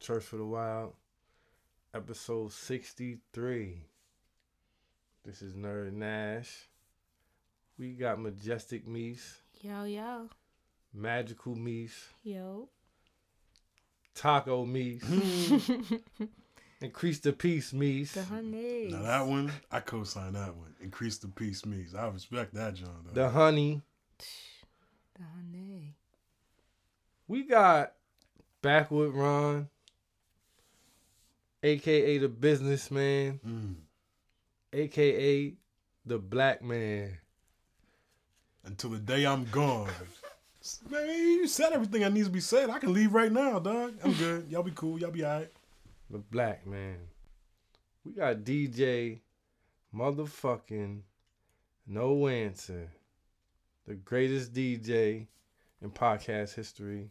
Church for the Wild, episode 63. This is Nerd Nash. We got Majestic Meese, Yo, yo, Magical Meese, yo. Taco Meese, Increase the Peace Meese. The honey. Now that one, I co-sign that one. Increase the peace means. I respect that, John. Though. The Honey. The honey. We got Backwood Ron, aka the businessman, Mm. aka the black man. Until the day I'm gone. Man, you said everything that needs to be said. I can leave right now, dog. I'm good. Y'all be cool. Y'all be alright. The black man. We got DJ motherfucking No Answer. The greatest DJ in podcast history.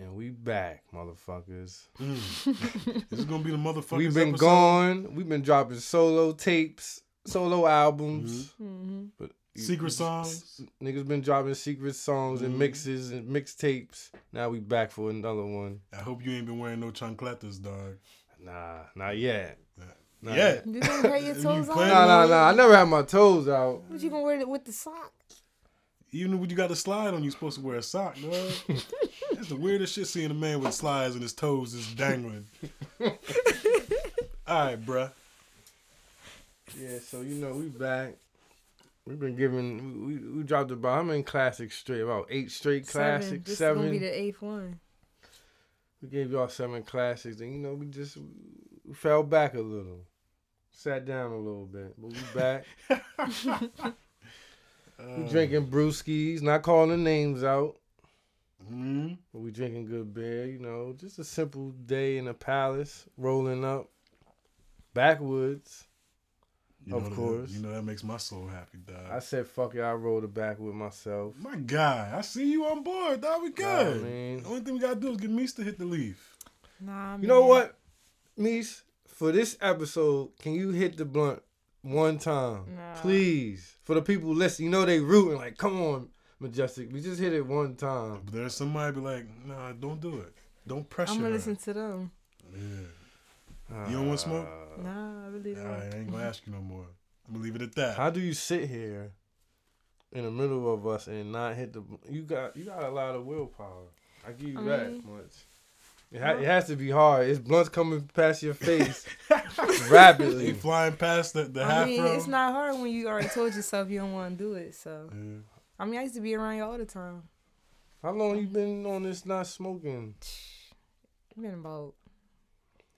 And we back, motherfuckers. Mm. this is gonna be the motherfuckers. We've been gone. We've been dropping solo tapes, solo albums. Mm-hmm. But Secret songs. Niggas been dropping secret songs and Mhm. mixes and mixtapes. Now we back for another one. I hope you ain't been wearing no chancletas, dog. Nah, not yet. Not Yeah. You gonna wear your toes playing- out? Nah, nah, nah. I never had my toes out. What you gonna wear it with the sock? Even when you got a slide on, you supposed to wear a sock, dog. That's the weirdest shit seeing a man with slides and his toes is dangling. Alright, bruh. Yeah, so you know we back. We've been giving. We, we dropped about how many classics straight? About eight straight Seven. classics. This Seven. is gonna be the eighth one. we gave y'all seven classics, and you know we just we fell back a little, sat down a little bit, but we back. we drinking brewskis, not calling the names out. Hmm we drinking good beer, you know, just a simple day in a palace, rolling up, backwoods. You Of know that- course. you know that makes my soul happy, dog. I said, fuck it, I rolled it back with myself. My guy, I see you on board, dog. We Nah, good. man. The only thing we gotta do is get Meese to hit the leaf. Nah, You know what, Meese? For this episode, can you hit the blunt one time, Nah. please? For the people listening, you know they rooting like, come on, Majestic, we just hit it one time. But there's somebody be like, nah, don't do it. Don't pressure I'm gonna her. listen to them. Yeah. You don't want smoke? Nah, I really don't. right, I ain't gonna ask you no more. I'm gonna leave it at that. How do you sit here in the middle of us and not hit the? You got you got a lot of willpower. I give you I that mean- much. It, ha- it has to be hard. It's blunts coming past your face rapidly. They flying past the, the I half mean, row. it's not hard when you already told yourself you don't want to do it. So, Yeah. I mean, I used to be around you all the time. How long you been on this not smoking? It's been about,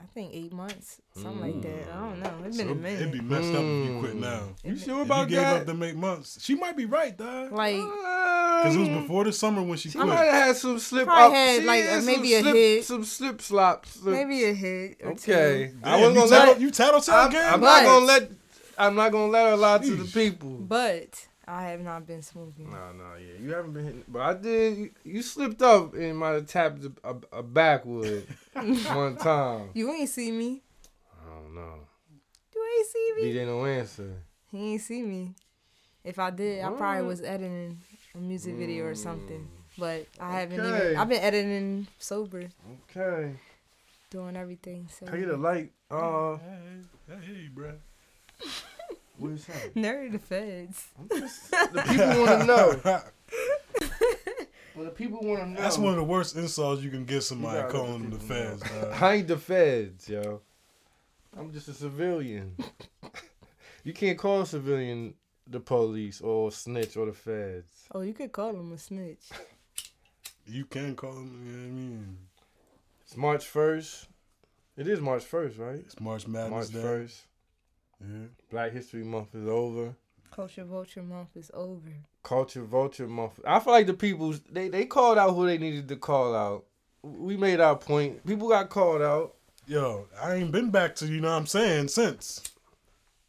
I think, eight months, something like that. I don't know. It's been So a minute. It'd be messed up if you quit Mm. now. You It- sure If you about gave up that? them eight months, she might be right, though. like, Because it was before the summer when she She quit. might have had some slip Probably up. had, she like, had uh, maybe a slip, hit. some slip slops. slip- maybe a hit. Okay, Two. I wasn't gonna let. tattle, you tattletale I'm, again? I'm not gonna let. I'm not gonna let her lie to the people. But I have not been smoking. No, no, yeah, you haven't been hitting, but I did. You, you slipped up and might have tapped a, a, a backwood one time. You ain't see me. I don't know. You ain't see me. DJ no answer. He ain't see me. If I did, I probably was editing a music video or something. But I haven't Okay. even. I've been editing sober, Okay, doing everything. So can I get a light? Uh, Hey, hey, bruh. what's that? nerd the feds. Just, the people want to know. Well, the people want to know. That's one of the worst insults you can get somebody You gotta let calling them the feds, dog. I ain't the feds, yo. I'm just a civilian. you can't call a civilian the police or snitch or the feds. Oh, you could call them a snitch. You can call them, you know what I mean? It's March first. It is March first, right? It's March Madness March Day. first. Yeah. Black History Month is over. Culture Vulture Month is over. Culture Vulture Month. I feel like the people they they called out who they needed to call out. We made our point. People got called out. Yo, I ain't been back to, you know what I'm saying, since.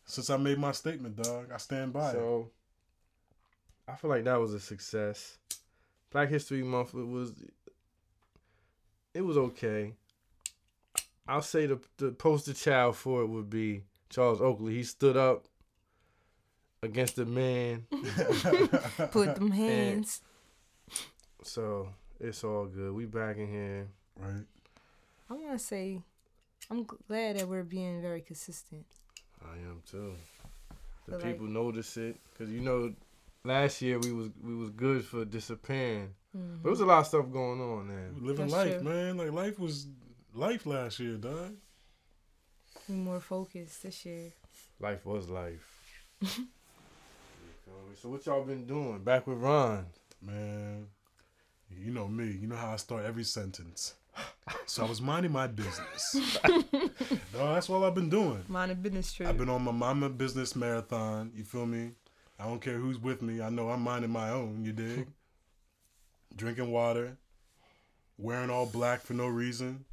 Since I made my statement, dog. I stand by it. So I feel like that was a success. Black History Month it was it was okay. I'll say the the poster child for it would be Charles Oakley. He stood up against the man. Put them hands. So it's all good. We back in here. right. I want to say, I'm glad that we're being very consistent. I am too. The But, like- people notice it because you know, last year we was we was good for disappearing, Mhm. but there was a lot of stuff going on, man. Living That's life, true. man. Like life was life last year, dog. We more focused this year. Life was life. You feel me? so what y'all been doing? Back with Ron. Man, you know me. You know how I start every sentence. So I was minding my business. no, that's all I've been doing. Mind a business trip. I've been on my mama business marathon. You feel me? I don't care who's with me. I know I'm minding my own. You dig? Drinking water, wearing all black for no reason.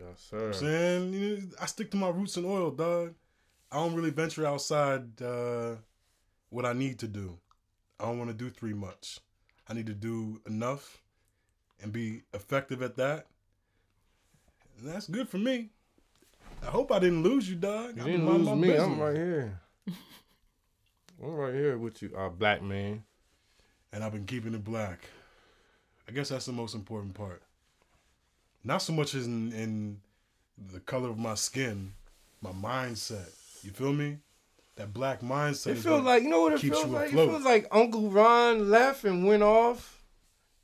Yes, sir. I'm saying you know, I stick to my roots and oil, dog. I don't really venture outside uh, what I need to do. I don't want to do three much. I need to do enough and be effective at that. And that's good for me. I hope I didn't lose you, dog. You I've didn't lose my me. business. I'm right here. I'm right here with you, uh, black man. and I've been keeping it black. I guess that's the most important part. Not so much in in the color of my skin, my mindset. You feel me? That black mindset. It is feels what like you know what it feels you like. It feels like Uncle Ron left and went off,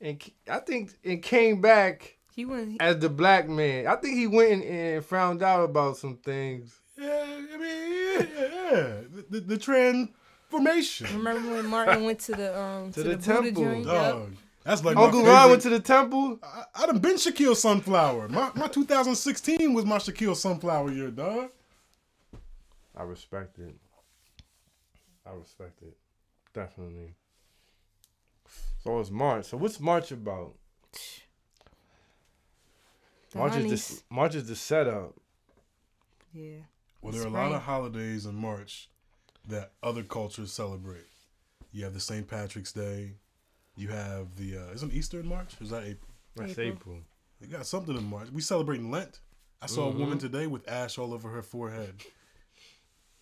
and I think and came back he went. He, as the black man. I think he went and, and found out about some things. Yeah, I mean, yeah, yeah. The, the, the transformation, remember when Martin went to the um To to, the the, Buddha temple, joint? Yep. Dog. That's like Uncle my Ron went to the temple. I, I done been Shaquille Sunflower. My my 2016 was my Shaquille Sunflower year, dog. I respect it. I respect it, definitely. So it's March. So what's March about? The March is the March is the setup. Yeah. Well, there are a lot of holidays in March that other cultures celebrate. You have the St. Patrick's Day. You have the uh, isn't Easter in March? Is that April? That's April. April. You got something in March. We celebrating Lent. I saw Mhm. a woman today with ash all over her forehead.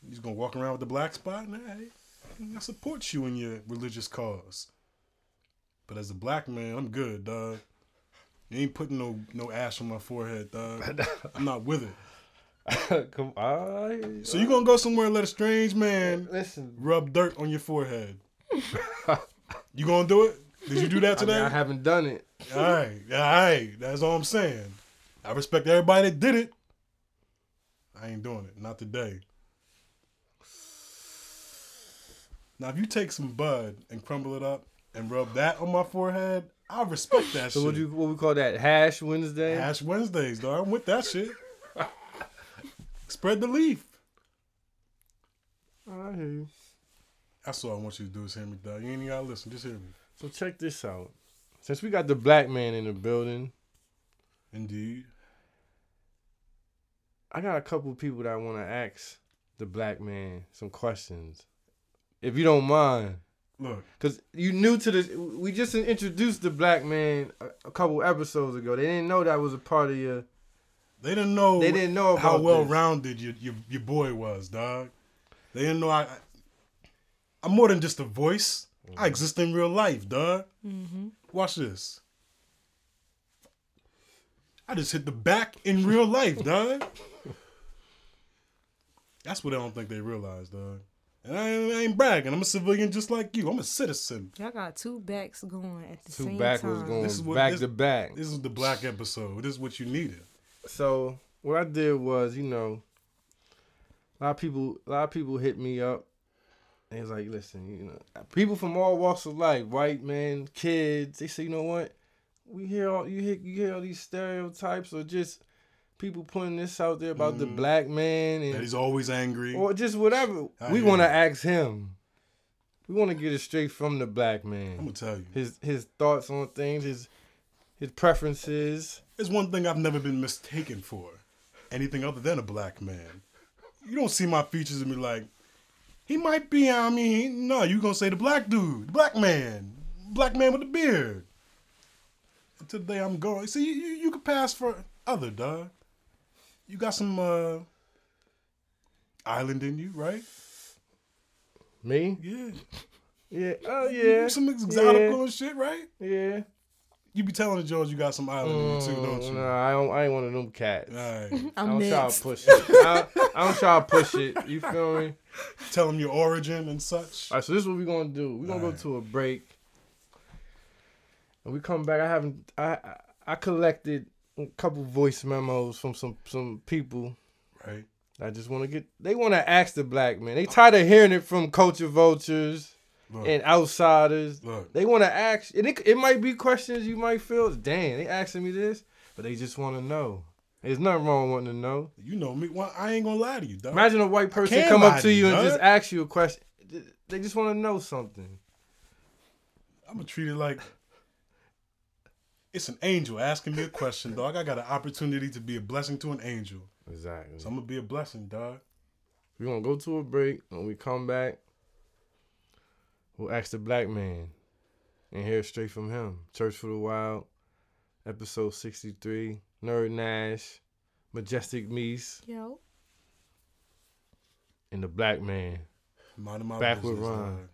He's gonna walk around with the black spot. Nah, hey, I support you in your religious cause. But as a black man, I'm good, dog. You ain't putting no no ash on my forehead, dog. I'm not with it. Come on. So you gonna go somewhere and let a strange man listen. rub dirt on your forehead? you gonna do it? Did you do that I, mean, today? I haven't done it. all right, all right. That's all I'm saying. I respect everybody that did it. I ain't doing it. Not today. Now, if you take some bud and crumble it up and rub that on my forehead, I respect that So shit. what you what we call that? Hash Wednesday. Hash Wednesdays, dog. I'm with that shit. Spread the leaf. I hear you. That's all I want you to do is hear me, dog. You ain't even gotta listen. Just hear me. So check this out. Since we got the black man in the building, Indeed. I got a couple people that want to ask the black man some questions, if you don't mind. Look, Cause you new to this. We just introduced the black man a, a couple episodes ago. They didn't know that was a part of your. they didn't know. They didn't know how well rounded your, your your boy was, dog. They didn't know I. I I'm more than just a voice. I exist in real life, dog. Mm-hmm. Watch this. I just hit the back in real life, dog. That's what I don't think they realize, dog. And I ain't, I ain't bragging. I'm a civilian just like you. I'm a citizen. Y'all got two backs going at the Two same backwards time. going This is what- back this- to back. This is the black episode. This is what you needed. So what I did was, you know, a lot of people, a lot of people hit me up, and it's like, listen, you know, people from all walks of life, white men, kids, they say, you know what, we hear all you hear, you hear all these stereotypes or just people putting this out there about the Mhm. black man That and he's always angry. or just whatever. I we want to ask him. We want to get it straight from the black man. I'm gonna tell you. His his thoughts on things, his his preferences. There's one thing I've never been mistaken for. Anything other than a black man. You don't see my features and be like, he might be, I mean, no, you gonna say the black dude, the black man, black man with the beard. Until the day I'm going. See, you, you, you could pass for other, dog. You got some uh, island in you, right? Me? Yeah. Yeah. Oh yeah. Some exotic Yeah. shit, right? Yeah. You be telling the George you got some island in you too, don't you? Mm, Nah, I don't. I ain't one of them cats. All right. I I'm don't try to push it. I, I don't try to push it. You feel me? Tell them your origin and such. All right, so this is what we're gonna do. We're gonna go Alright. to a break. And we come back. I haven't. I I, I collected a couple voice memos from some some people. Right. I just want to get. They want to ask the black man. They tired of hearing it from culture vultures Look, and outsiders. look. They want to ask. And it, it might be questions you might feel. Damn, they asking me this, but they just want to know. There's nothing wrong with wanting to know. You know me. Well, I ain't gonna lie to you, dog. Imagine a white person come up to to you you, and just ask you a question. They just want to know something. I'm gonna treat it like it's an angel asking me a question, dog. I got an opportunity to be a blessing to an angel, Exactly. so I'm gonna be a blessing, dog. We're gonna go to a break. When we come back, we'll ask the black man and hear straight from him. Church for the Wild, episode 63. Nerd Nash, Majestic Meese, Yo. and the black man. Minding my Back with Ron. dog.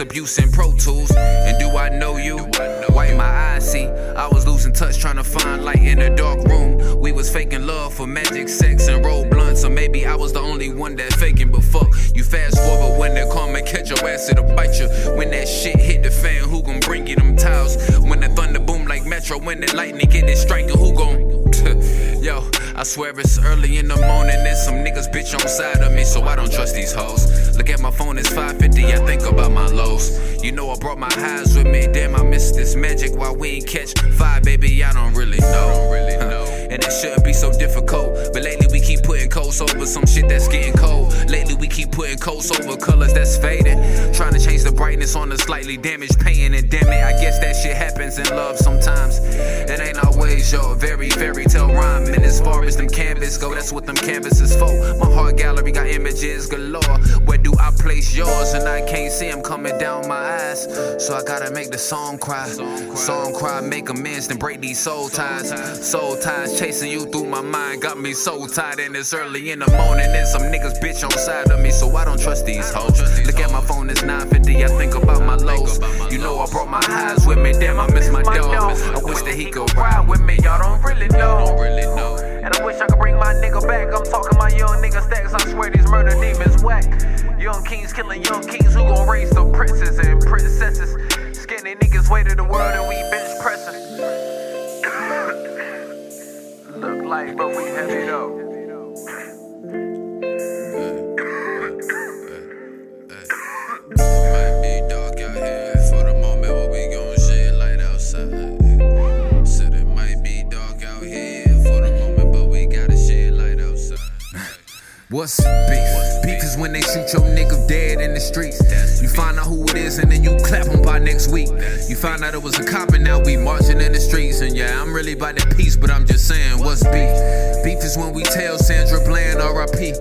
Substance abuse, and pro tools. And do I know you? Wipe my eyes, see. I was losing touch, trying to find light in a dark room. We was faking love for magic, sex, and roll blunts. Or maybe I was the only one that faking, but fuck. You fast forward when they come and catch your ass, it'll bite you. When that shit hit the fan, who gon' bring you them towels? When the thunder boom like Metro, when the lightning get it striking, who gon' Yo, I swear it's early in the morning. There's some niggas bitch on side of me, so I don't trust these hoes. Look at my phone, it's 550. I think about my lows. You know I brought my highs with me. Damn, I missed this magic Why we ain't catch five, baby. I don't really know. and it shouldn't be so difficult. But lately we keep putting coats over some shit that's getting cold. Keep putting coats over colors that's fading. Trying to change the brightness on a slightly damaged pain. And damn it, I guess that shit happens in love sometimes. It ain't always your very fairy tale rhyme. And as far as them canvas go, that's what them canvases for. My heart gallery got images galore. Where do I place yours? And I can't see them coming down my eyes. So I gotta make the song cry. Song cry, make amends, then break these soul ties. Soul ties chasing you through my mind. Got me so tired, and it's early in the morning. And some niggas bitch on side of me, so I don't trust these hoes. Look at my phone, it's 950. I think about my lows. You know I brought my highs with me. Damn, I miss my dog. I wish that he could ride with me. Y'all don't really know. Don't really know. And I wish I could bring my nigga back. I'm talking my young nigga stacks. I swear these murder demons whack. Young kings killing young kings who gon' raise the princes and princesses. Skinny niggas way to the world and we bench pressing. Look like, but we heavy though. What's beef? Beef is when they shoot your nigga dead in the streets. You find out who it is and then you clap him by next week. You find out it was a cop and now we marching in the streets. And yeah, I'm really by that peace, but I'm just saying, what's beef? Beef is when we tell Sandra Bland RIP.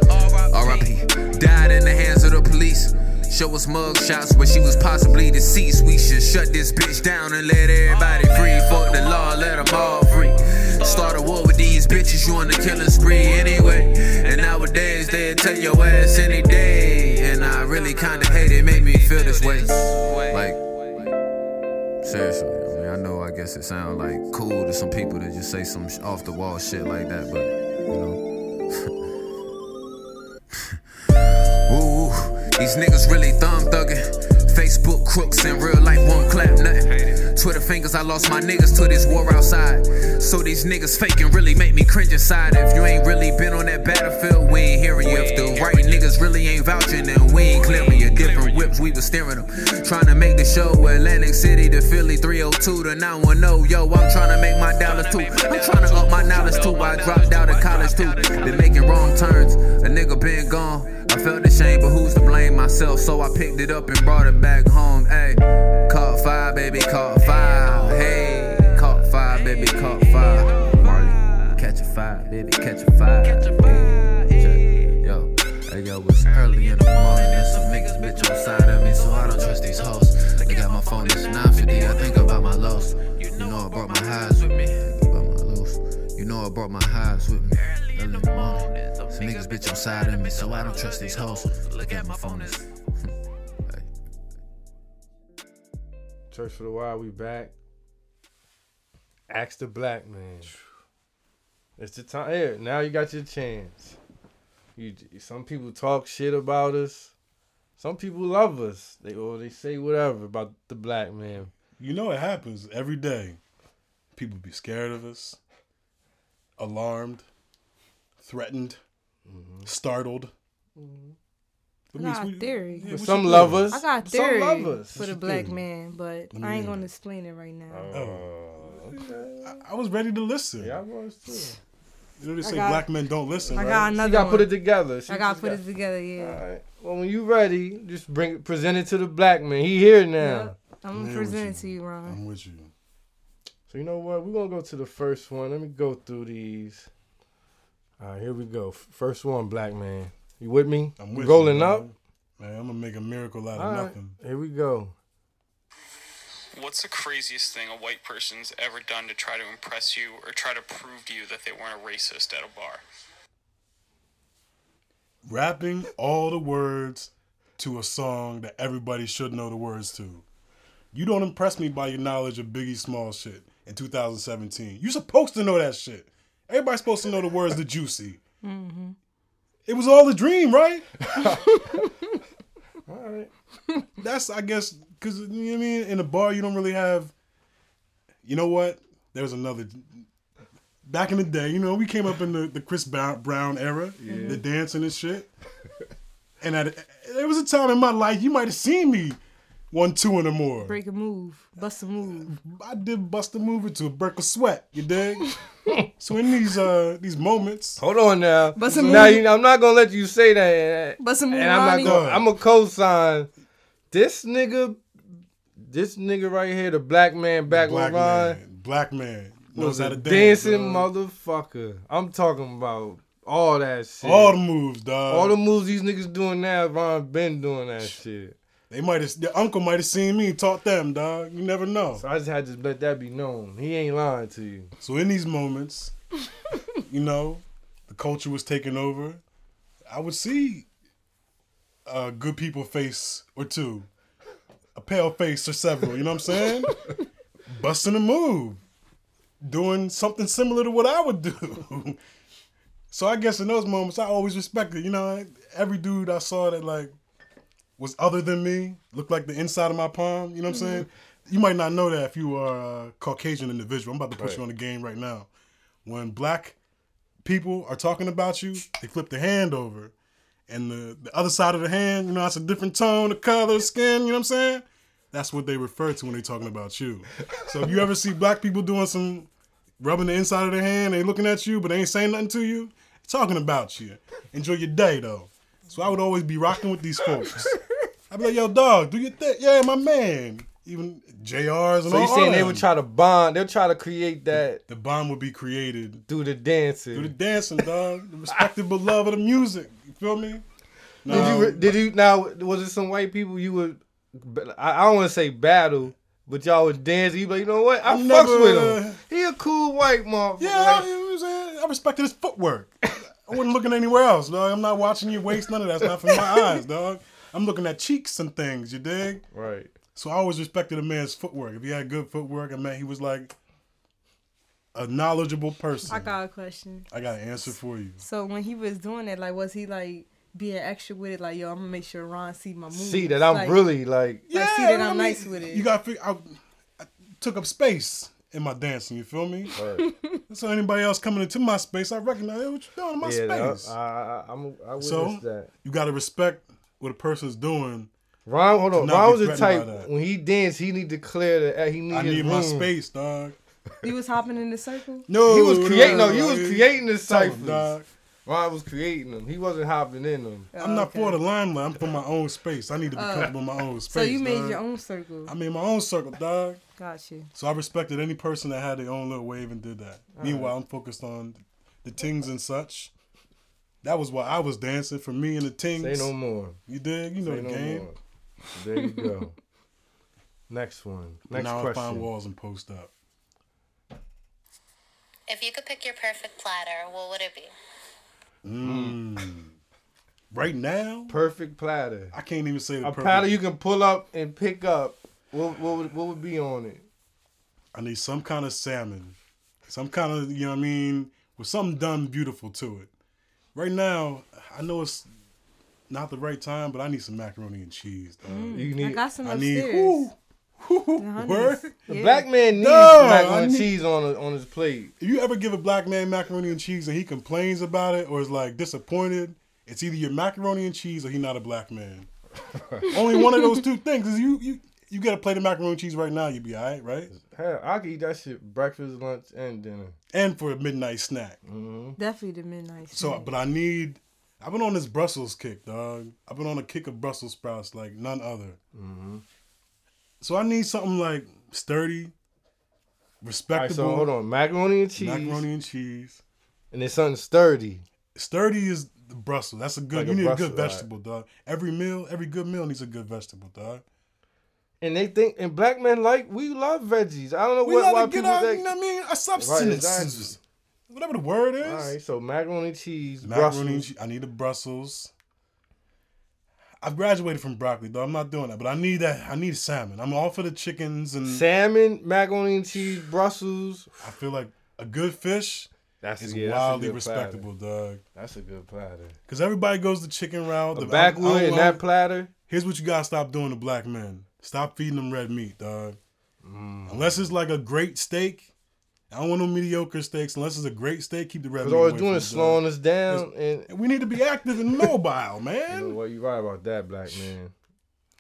RIP. Died in the hands of the police. Show us mug shots where she was possibly deceased. We should shut this bitch down and let everybody free. Fuck the law, let them all free. Start a war with bitches, you on the killing spree anyway. And nowadays they'll tell your ass any day. And I really kinda hate it, make me feel this way. Like, seriously. I mean, I know, I guess it sounds like cool to some people to just say some off the wall shit like that, but, you know. Ooh, these niggas really thumb thuggin'. Facebook crooks in real life won't clap nothing. Twitter fingers, I lost my niggas to this war outside. So these niggas faking really make me cringe inside. If you ain't really been on that battlefield, we ain't hearing you. If the right niggas really ain't vouching, then we ain't clearing you. Different whips, we was steering them. Trying to make the show Atlantic City to Philly 302 to 910. Yo, I'm trying to make my dollars too. I'm trying to up my knowledge too. I dropped out of college too. Been making wrong turns. A nigga been gone. I felt the shame, but who's to blame? Myself. So I picked it up and brought it back home. Hey, caught fire, baby, caught fire. Hey, caught fire, baby, caught fire. Marley, catch a fire, baby, catch a fire. Hey, Yo, hey, yo, it's early in the morning and some niggas bitch on side of me, so I don't trust these hoes. They got my phone, it's 950. I think about my lows. You know I brought my highs with me. Think about my lows. You know I brought my highs with me. Early in the morning. Some niggas bitch on side of me, so I don't trust these hoes. Look at my phone, Church for the Wild, we back. Ask the black man. It's the time. Here, now you got your chance. You, some people talk shit about us. Some people love us. They or they say whatever about the black man. You know it happens every day. People be scared of us, alarmed, threatened, mm-hmm. startled. That I got we- theory. yeah, But some your love theory? us. I got Some theory love us. for the black theory? man, but Let I ain't gonna explain it right now. Oh, okay. I, I was ready to listen. Yeah, I was too. You know they say got- black men don't listen. I right? got She another got to put it together. She I gotta put got- it together. Yeah. All right. Well, when you ready, just bring it, present it to the black man. He here now. Yep. I'm I'm gonna present you. it to you, Ron. I'm with you. So you know what? We're gonna go to the first one. Let me go through these. All right, here we go. First one, black man. You with me? I'm You with rolling you, up. man. Man, I'm gonna make a miracle out of All right, nothing. here we go. What's the craziest thing a white person's ever done to try to impress you or try to prove to you that they weren't a racist at a bar? Rapping all the words to a song that everybody should know the words to. You don't impress me by your knowledge of Biggie Small shit in 2017. You supposed to know that shit. Everybody's supposed to know the words to Juicy. It was all a dream, right? All right. That's I guess because you know what I mean. In a bar, you don't really have. You know what? There's another. Back in the day, you know, we came up in the, the Chris Brown era, the dancing and shit. And at, there was a time in my life you might have seen me one, two, and or more. Break a move, bust a move. I did bust a move into a break of sweat. You dig? so in these uh these moments, Hold on now. But some now move- you, I'm not gonna let you say that. But some and I'm not gonna. I'm a co-sign. This nigga, this nigga right here, the black man back black with Ron, man, black man knows was how a to dance. dancing dog. motherfucker. I'm talking about all that shit. All the moves, dog. All the moves these niggas doing now, Ron been doing that shit. They might have their uncle might have seen me and taught them, dog. You never know. So I just had to let that be known. He ain't lying to you. So in these moments, you know, the culture was taking over. I would see a good people face or two, a pale face or several. You know what I'm saying? Busting a move, doing something similar to what I would do. so I guess in those moments, I always respected. You know, every dude I saw that like was other than me, looked like the inside of my palm. You know what I'm saying? Mm-hmm. You might not know that if you are a Caucasian individual. I'm about to put you on the game right now. When black people are talking about you, they flip the hand over. And the, the other side of the hand, you know, it's a different tone, the color, skin, you know what I'm saying? That's what they refer to when they're talking about you. So if you ever see black people doing some rubbing the inside of their hand, they looking at you, but they ain't saying nothing to you, talking about you. Enjoy your day though. So I would always be rocking with these folks. I'd be like, yo, dog, do your thing. Yeah, my man. Even JRs and So all So you saying they would try to bond? They'll try to create that the bond would be created through the dancing. through the dancing, dog. The respectable love of the music. You feel me? Did you did you now was it some white people you would I, I don't want to say battle, but y'all would dance. You be like, you know what? I I'm fucks never, with uh, him. He a cool white motherfucker. Yeah, you know I'm saying? I respected his footwork. I wasn't looking anywhere else, dog. I'm not watching your waist, none of that's not from my eyes, dog. I'm looking at cheeks and things, you dig? right. So I always respected a man's footwork. If he had good footwork, I meant he was like a knowledgeable person. I got a question. I got an answer for you. So when he was doing that, like, was he like being extra with it. Like yo, I'm gonna make sure Ron see my moves. See that I'm like, really like. Like, see that I'm nice with it. You got to I, I took up space in my dancing. You feel me? Right. so anybody else coming into my space, I recognize hey, what you doing in my yeah, space. I, I, I'm, I witnessed so that. you got to respect what a person's doing. Ron, hold on. not Ron was the type when he danced, he need to clear the. uh, He need I his need my space, dog. He was hopping in the circle. No, He was creating. No, you no, was creating the Tell ciphers. dog. Ron was creating them. He wasn't hopping in them. I'm not Okay. for the limelight. I'm for my own space. I need to be comfortable in my own space. So you made dog. your own circle. I made my own circle, dog. Got you. So I respected any person that had their own little wave and did that. Meanwhile, I'm focused on the tings and such. That was why I was dancing for me and the tings. Say no more. You did, you know Say the no game. more. There you go. Next one. Next now I question. find walls and post up. If you could pick your perfect platter, what would it be? Hmm. Right now, Perfect platter. I can't even say the A perfect. platter you can pull up and pick up. What what would, what would be on it? I need some kind of salmon, some kind of you know what I mean, with something done beautiful to it. Right now, I know it's not the right time, but I need some macaroni and cheese. dog. Mm. You I got some I need upstairs. whoo, whoo, The honeys. word. the black man needs No, macaroni I and cheese on a, on his plate. If you ever give a black man macaroni and cheese and he complains about it or is like disappointed, it's either your macaroni and cheese or he not a black man. Only one of those two things is you you you get a plate of macaroni and cheese right now, You'd be all right, right? Hell, I could eat that shit breakfast, lunch, and dinner. And for a midnight snack. Mm-hmm. Definitely the midnight. So, snack. but I need. I've been on this Brussels kick, dog. I've been on a kick of Brussels sprouts like none other. Mm-hmm. So I need something like sturdy, All right, respectable. so hold on. Macaroni and cheese. Macaroni and cheese. And then something sturdy. Sturdy is the Brussels. That's a good. Like you a need a good Brussels, right. vegetable, dog. Every meal, every good meal needs a good vegetable, dog. And they think, and black men like, we love veggies. I don't know We what, why people our, think. you know what I mean, a substance, exactly. whatever the word is. All right, so macaroni cheese, Macaroni Brussels. cheese. I need the Brussels. I've graduated from broccoli, though. I'm not doing that, but I need that. I need salmon. I'm all for the chickens, and salmon, macaroni and cheese, Brussels. I feel like a good fish That's is yeah, that's a wildly good respectable, dog. Platter. That's a good platter. Because everybody goes the chicken route. The the backwood and that platter. Here's what you gotta stop doing to black men. Stop feeding them red meat, dog. Mm. Unless it's like a great steak. I don't want no mediocre steaks. Unless it's a great steak, keep the red meat. all it's doing is slowing us down. And And we need to be active and mobile, you man. know what? You right about that, black man.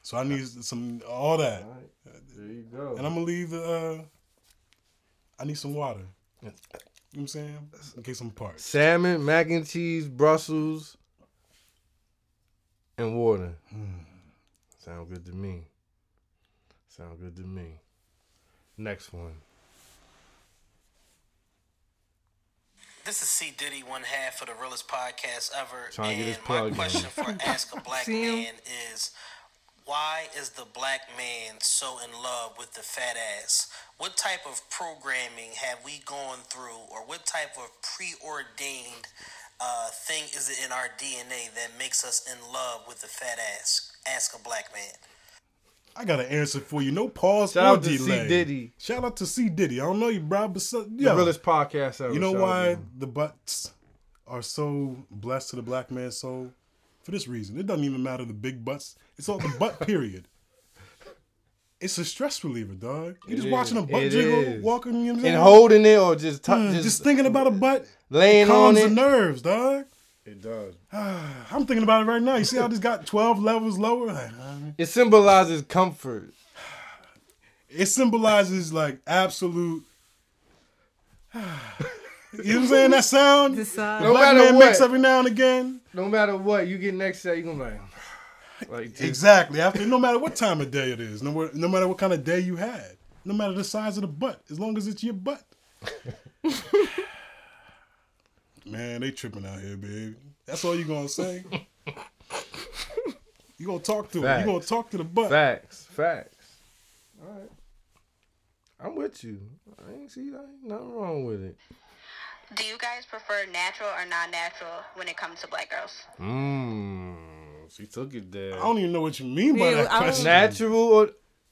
So I need some all that. All right, there you go. And I'm gonna leave the. uh I need some water. You know what I'm saying? In case I'm parched. Salmon, mac and cheese, Brussels, and water. Hmm. Sound good to me. Sound good to me. Next one. This is C Diddy, one half of the realest podcast ever. Trying to get and his my plug in. question for Ask a Black Man is why is the black man so in love with the fat ass? What type of programming have we gone through, or what type of preordained uh, thing is it in our DNA that makes us in love with the fat ass? Ask a black man. I got an answer for you. No pause Shout out to C Diddy. Shout out to C Diddy. I don't know you, bro, but so, The yo, realest podcast ever. you know out why the butts are so blessed to the black man's soul? For this reason, it doesn't even matter the big butts. It's all the butt period. It's a stress reliever, dog. You just is. watching a butt It jiggle, is. walking, you know what I'm saying? And holding it or just, t- Mm, just, just, thinking about a butt laying on calms it. the nerves, dog. It does. I'm thinking about it right now. You see how this got 12 levels lower? Like, man, It symbolizes comfort. it symbolizes like absolute. you know what I'm saying? That sound Decide. No black matter man makes every now and again. No matter what, you get next day, you gonna be like, like just, Exactly. After no matter what time of day it is, no, no matter what kind of day you had, no matter the size of the butt, as long as it's your butt. Man, they tripping out here, baby. That's all you gonna say. you gonna talk to it. Facts. You gonna talk to the butt. facts, facts. All right, I'm with you. I ain't see that ain't nothing wrong with it. Do you guys prefer natural or non-natural when it comes to black girls? Mmm, she took it there. I don't even know what you mean by Yeah, that question. Natural or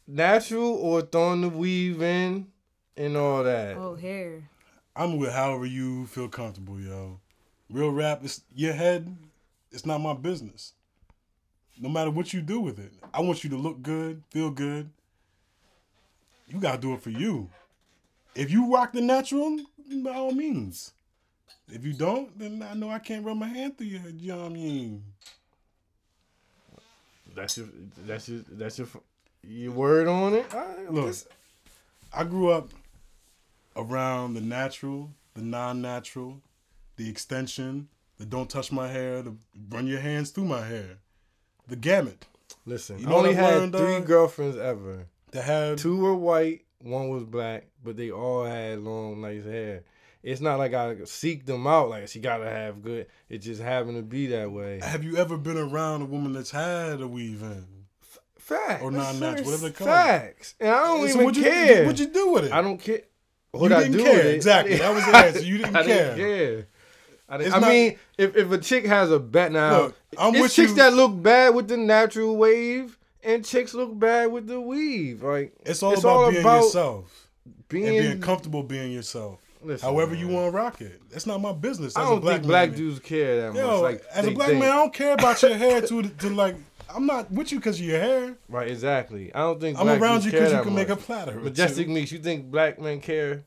natural or throwing the weave in and all that. Oh, hair. I'm with however you feel comfortable, yo. Real rap is your head. it's not my business. No matter what you do with it, I want you to look good, feel good. You gotta do it for you. If you rock the natural, by all means. If you don't, then I know I can't run my hand through your head. You know what I mean? That's your that's your that's your your word on it. All right, Look, just- I grew up around the natural, the non-natural, the extension, the don't touch my hair, the run your hands through my hair, the gamut. listen. You I know only I've had learned, three dog? girlfriends ever. To have Two were white, one was black, but they all had long, nice hair. It's not like I seek them out. Like she gotta have good. It just happened to be that way. Have you ever been around a woman that's had a weave in? Facts. Or non-natural, whatever they call. Facts. And I don't even what'd you, care. What'd you do with it? I don't care. You What I didn't do care. Exactly. That was the answer. You didn't I care. Didn't care. I, didn't, I not- mean, if, if a chick has a bet now, Look, I'm it's with chicks you. that look bad with the natural wave, and chicks look bad with the weave. Like It's all about being yourself being, and being comfortable being yourself. Listen, However man. you want to rock it. That's not my business. I as don't a black think black dudes care that much. Yo, like as a black think. man, I don't care about your hair to to like. I'm not with you because of your hair. right? Exactly. I don't think I'm black around you because you that can make a much. platter. or Majestic two. Meeks, you think black men care?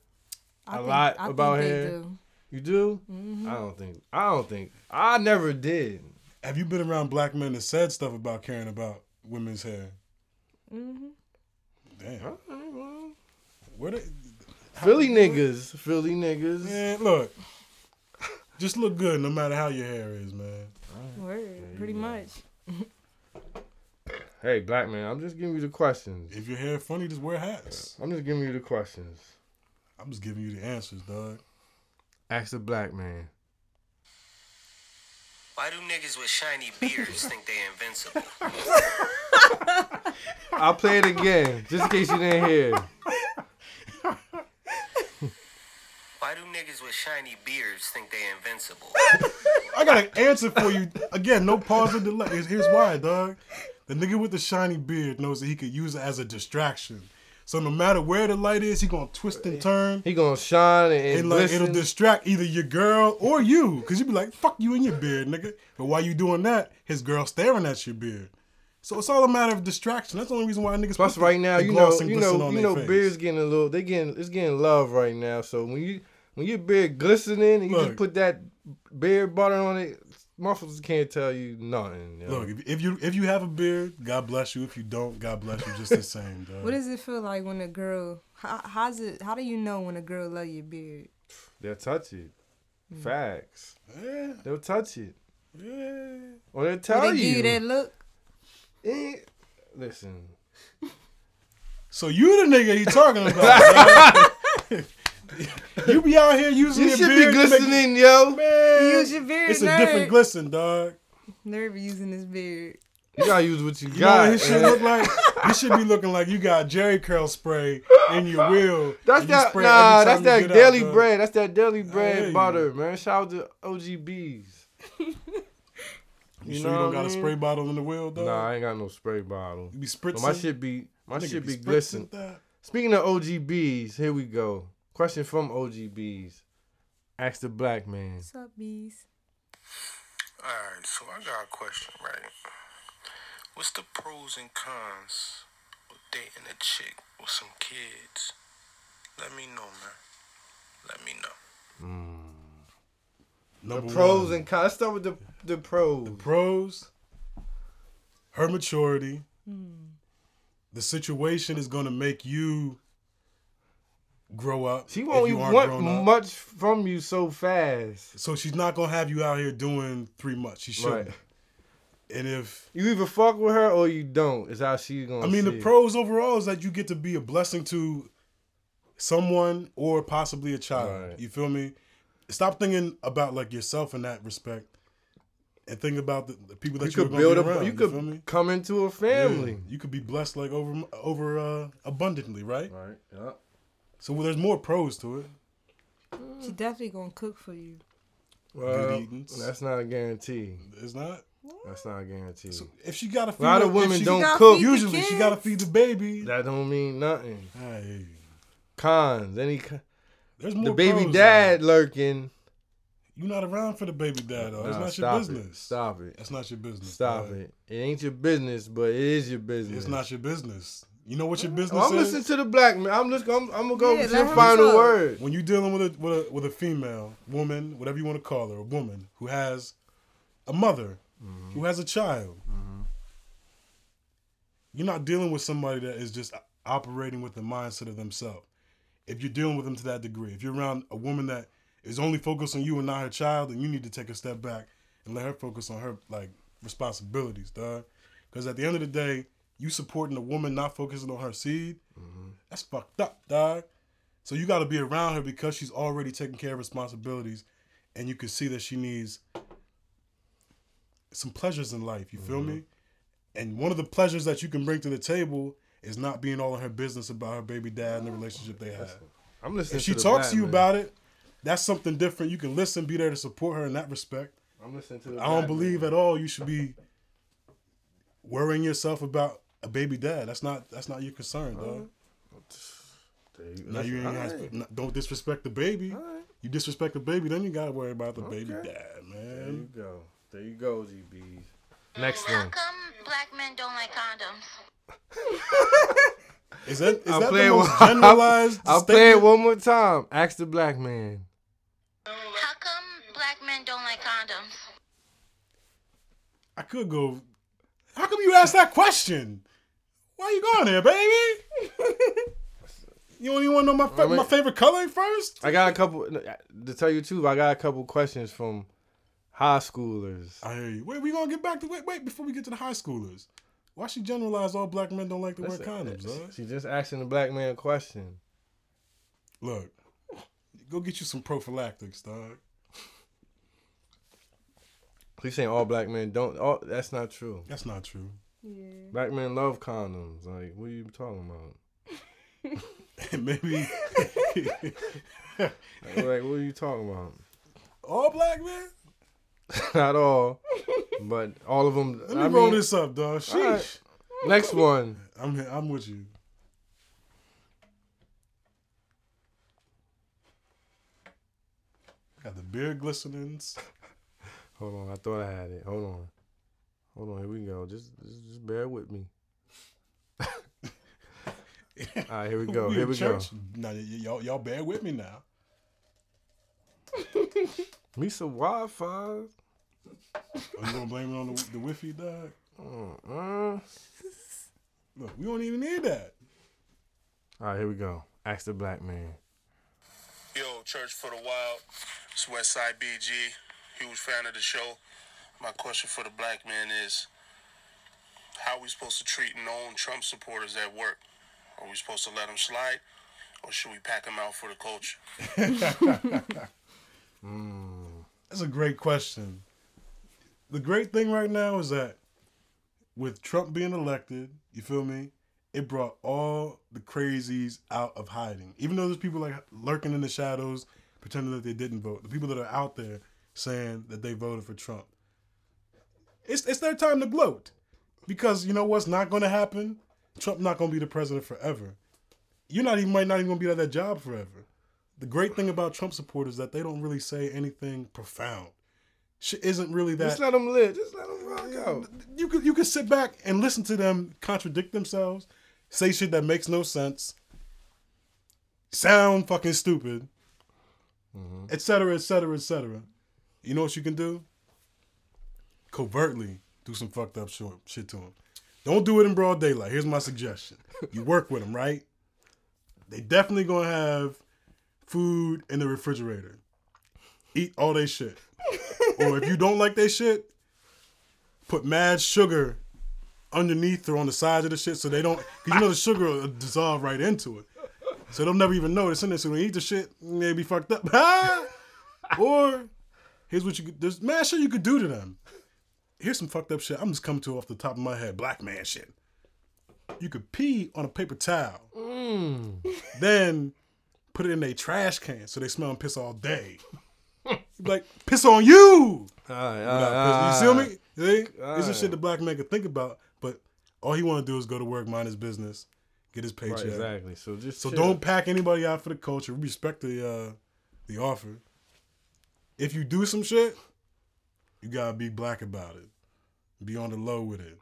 I A think- lot I think about they hair. do. You do? Mm-hmm. I don't think. I don't think. I never did. Have you been around black men that said stuff about caring about women's hair? Mm-hmm. Damn. Where they, Philly niggas, Philly niggas. man, look. Just look good no matter how your hair is, man. Word, pretty much. Hey, black man, I'm just giving you the questions. If your hair funny, just wear hats. I'm just giving you the questions. I'm just giving you the answers, dog. Ask the black man. Why do niggas with shiny beards think they invincible? I'll play it again, just in case you didn't hear. Why do niggas with shiny beards think they invincible? I got an answer for you. Again, no pause or delay. Here's, here's why, dog. The nigga with the shiny beard knows that he could use it as a distraction. So no matter where the light is, he gonna twist and turn. He gonna shine and, And like it'll distract either your girl or you, cause you be like, "Fuck you and your beard, nigga." But while you doing that, his girl staring at your beard. So it's all a matter of distraction. That's the only reason why niggas. Plus, right now, you know, you know, you know, face. beard's getting a little. They getting it's getting love right now. So when you when your beard glistening, and you Look. just put that beard butter on it. Motherfuckers can't tell you nothing. yo. Look, if, if you if you have a beard, God bless you. If you don't, God bless you. Just the same, dog. What does it feel like when a girl? How, how's it? How do you know when a girl love your beard? they'll touch it. Mm. Facts. Yeah, They'll touch it. yeah. Or they'll Do tell they give you. you that look? Eh, Listen, So you the nigga he talking about? dog. you be out here using you your should be beard to make- glistening, yo. Man, Use your beard, It's a different glisten, dog. Never using this beard. You gotta use what you You know got. what his shit man. look like? He should be looking like you got Jheri curl spray in your wheel. That's that spray nah. That's that you daily out, dog. bread. That's that daily hear bread you. butter, man. Shout out to OGBs. You, You sure know you don't got I a mean? spray bottle in the wheel, though? Nah, I ain't got no spray bottle. You be But spritzing. my shit be my Nigga shit be spritzing glisten. that. Speaking of OGBs, here we go. Question from OGBs. Ask the black man. What's up, bees? Alright, so I got a question, right? What's the pros and cons of dating a chick with some kids? Let me know, man. Let me know. Number The pros one. and cons. Let's start with the the pros. The pros. Her maturity. Hmm. The situation is gonna make you grow up. She won't you even want much from you so fast. So she's not gonna have you out here doing three months. She shouldn't. Right. And if You either fuck with her or you don't. Is how she's gonna. I mean, the it. pros overall is that you get to be a blessing to someone or possibly a child. Right. You feel me? Stop thinking about like yourself in that respect, and think about the, the people that You you could build a. around, You feel could me? come into a Yeah. family. You could be blessed like over over uh, abundantly, right? Right. Yeah. So well, there's more pros to it. She definitely gonna cook for you. Well, eatings. that's not a guarantee. It's not. That's not a guarantee. If she got to feed a lot of women she- don't cook. feed the Usually, she got to feed the baby. That don't mean nothing. Hey, Cons. Any co- there's more. the baby pros, dad lurking. You're not around for the baby dad, though. That's Nah, not stop your it. business. Stop it. That's not your business. Stop dog. it. It ain't your business, but it is your business. It's not your business. You know what your business I'm is? listening to the black man. I'm just. I'm, I'm gonna go Yeah, with your final talk. word. when you're dealing with a, with a with a female woman, whatever you want to call her, a woman who has a mother, Mm-hmm. who has a child, you're not dealing with somebody that is just operating with the mindset of themselves. If you're dealing with them to that degree, if you're around a woman that is only focused on you and not her child, then you need to take a step back and let her focus on her like responsibilities, dog. Because at the end of the day, you supporting a woman not focusing on her seed, mm-hmm. that's fucked up, dog. So you got to be around her because she's already taking care of responsibilities, and you can see that she needs some pleasures in life. You feel mm-hmm. me? And one of the pleasures that you can bring to the table is not being all in her business about her baby dad and the relationship they have. I'm listening. If she to talks to you about it, that's something different. You can listen, be there to support her in that respect. I'm listening to. The I don't believe at all you should be worrying yourself about a baby dad. That's not that's not your concern, dog. There you- Now you ain't alright. gotta- don't disrespect the baby. Alright. You disrespect the baby, then you gotta worry about the baby dad, man. There you go. There you go, GBs. Next How one. come black men don't like condoms? Is that is I'll that play the it most one- generalized? I'll play it one more time. Ask the black man. How come black men don't like condoms? I could go. How come you asked that question? Why you going there, baby? you don't even want to know my fa- I mean- my favorite color first? I got a couple. Uh, to tell you too, I got a couple questions from high schoolers. I hear you. Wait, we gonna get back to wait. Wait, before we get to the high schoolers, why she generalize all black men don't like to wear condoms? Uh, huh? She just asking the black man a question. Look, go get you some prophylactics, dog. He's saying all black men don't. All, that's not true. That's not true. Black men love condoms. Like, what are you talking about? Maybe like, what are you talking about? all black men. Not all, but all of them. Let me I roll mean, this up, dog. Sheesh. all right. Next one. I'm here. I'm with you. Got the beard glistenings. Hold on, I thought I had it. Hold on, hold on. Here we go. Just, just, just bear with me. all right, here we go. We Here in we go. Now, y- y'all, y'all bear with me now. Me some Wi-Fi. Are you gonna blame it on the, the Wi-Fi, dog? Uh, Look, we don't even need that. all right, here we go. Ask the black man. Yo, Church for the Wild. It's Westside BG. Huge fan of the show. My question for the black man is how are we supposed to treat known Trump supporters at work? Are we supposed to let them slide? Or should we pack them out for the culture? Hmm. That's a great question. The great thing right now is that with Trump being elected, you feel me? It brought all the crazies out of hiding. Even though there's people like lurking in the shadows, pretending that they didn't vote. The people that are out there saying that they voted for Trump. It's it's their time to gloat. Because you know what's not gonna happen? Trump not gonna be the president forever. You're not even might not even gonna be at that job forever. The great thing about Trump supporters is that they don't really say anything profound. Shit isn't really that. Just let them live. Just let them rock out. you could you could sit back and listen to them contradict themselves, say shit that makes no sense, sound fucking stupid, mm-hmm. etc. etc. et cetera, et cetera. You know what you can do? Covertly do some fucked up shit to them. Don't do it in broad daylight. Here's my suggestion: you work with them, right? They definitely gonna have food in the refrigerator. Eat all they shit. or if you don't like they shit, put mad sugar underneath or on the sides of the shit so they don't, cause you know the sugar will dissolve right into it. So they'll never even know it's in there. So when you eat the shit, they be fucked up. or here's what you could, there's mad shit you could do to them. Here's some fucked up shit. I'm just coming to off the top of my head. Black man shit. You could pee on a paper towel. Then put it in a trash can so they smell and piss all day. like, piss on you. Right, all You got. You see me? Alright. is shit the black man could think about, but all he want to do is go to work, mind his business, get his paycheck. Right, exactly. So just So chill. don't pack anybody out for the culture. Respect the uh, the offer. if you do some shit, you gotta be black about it. Be on the low with it.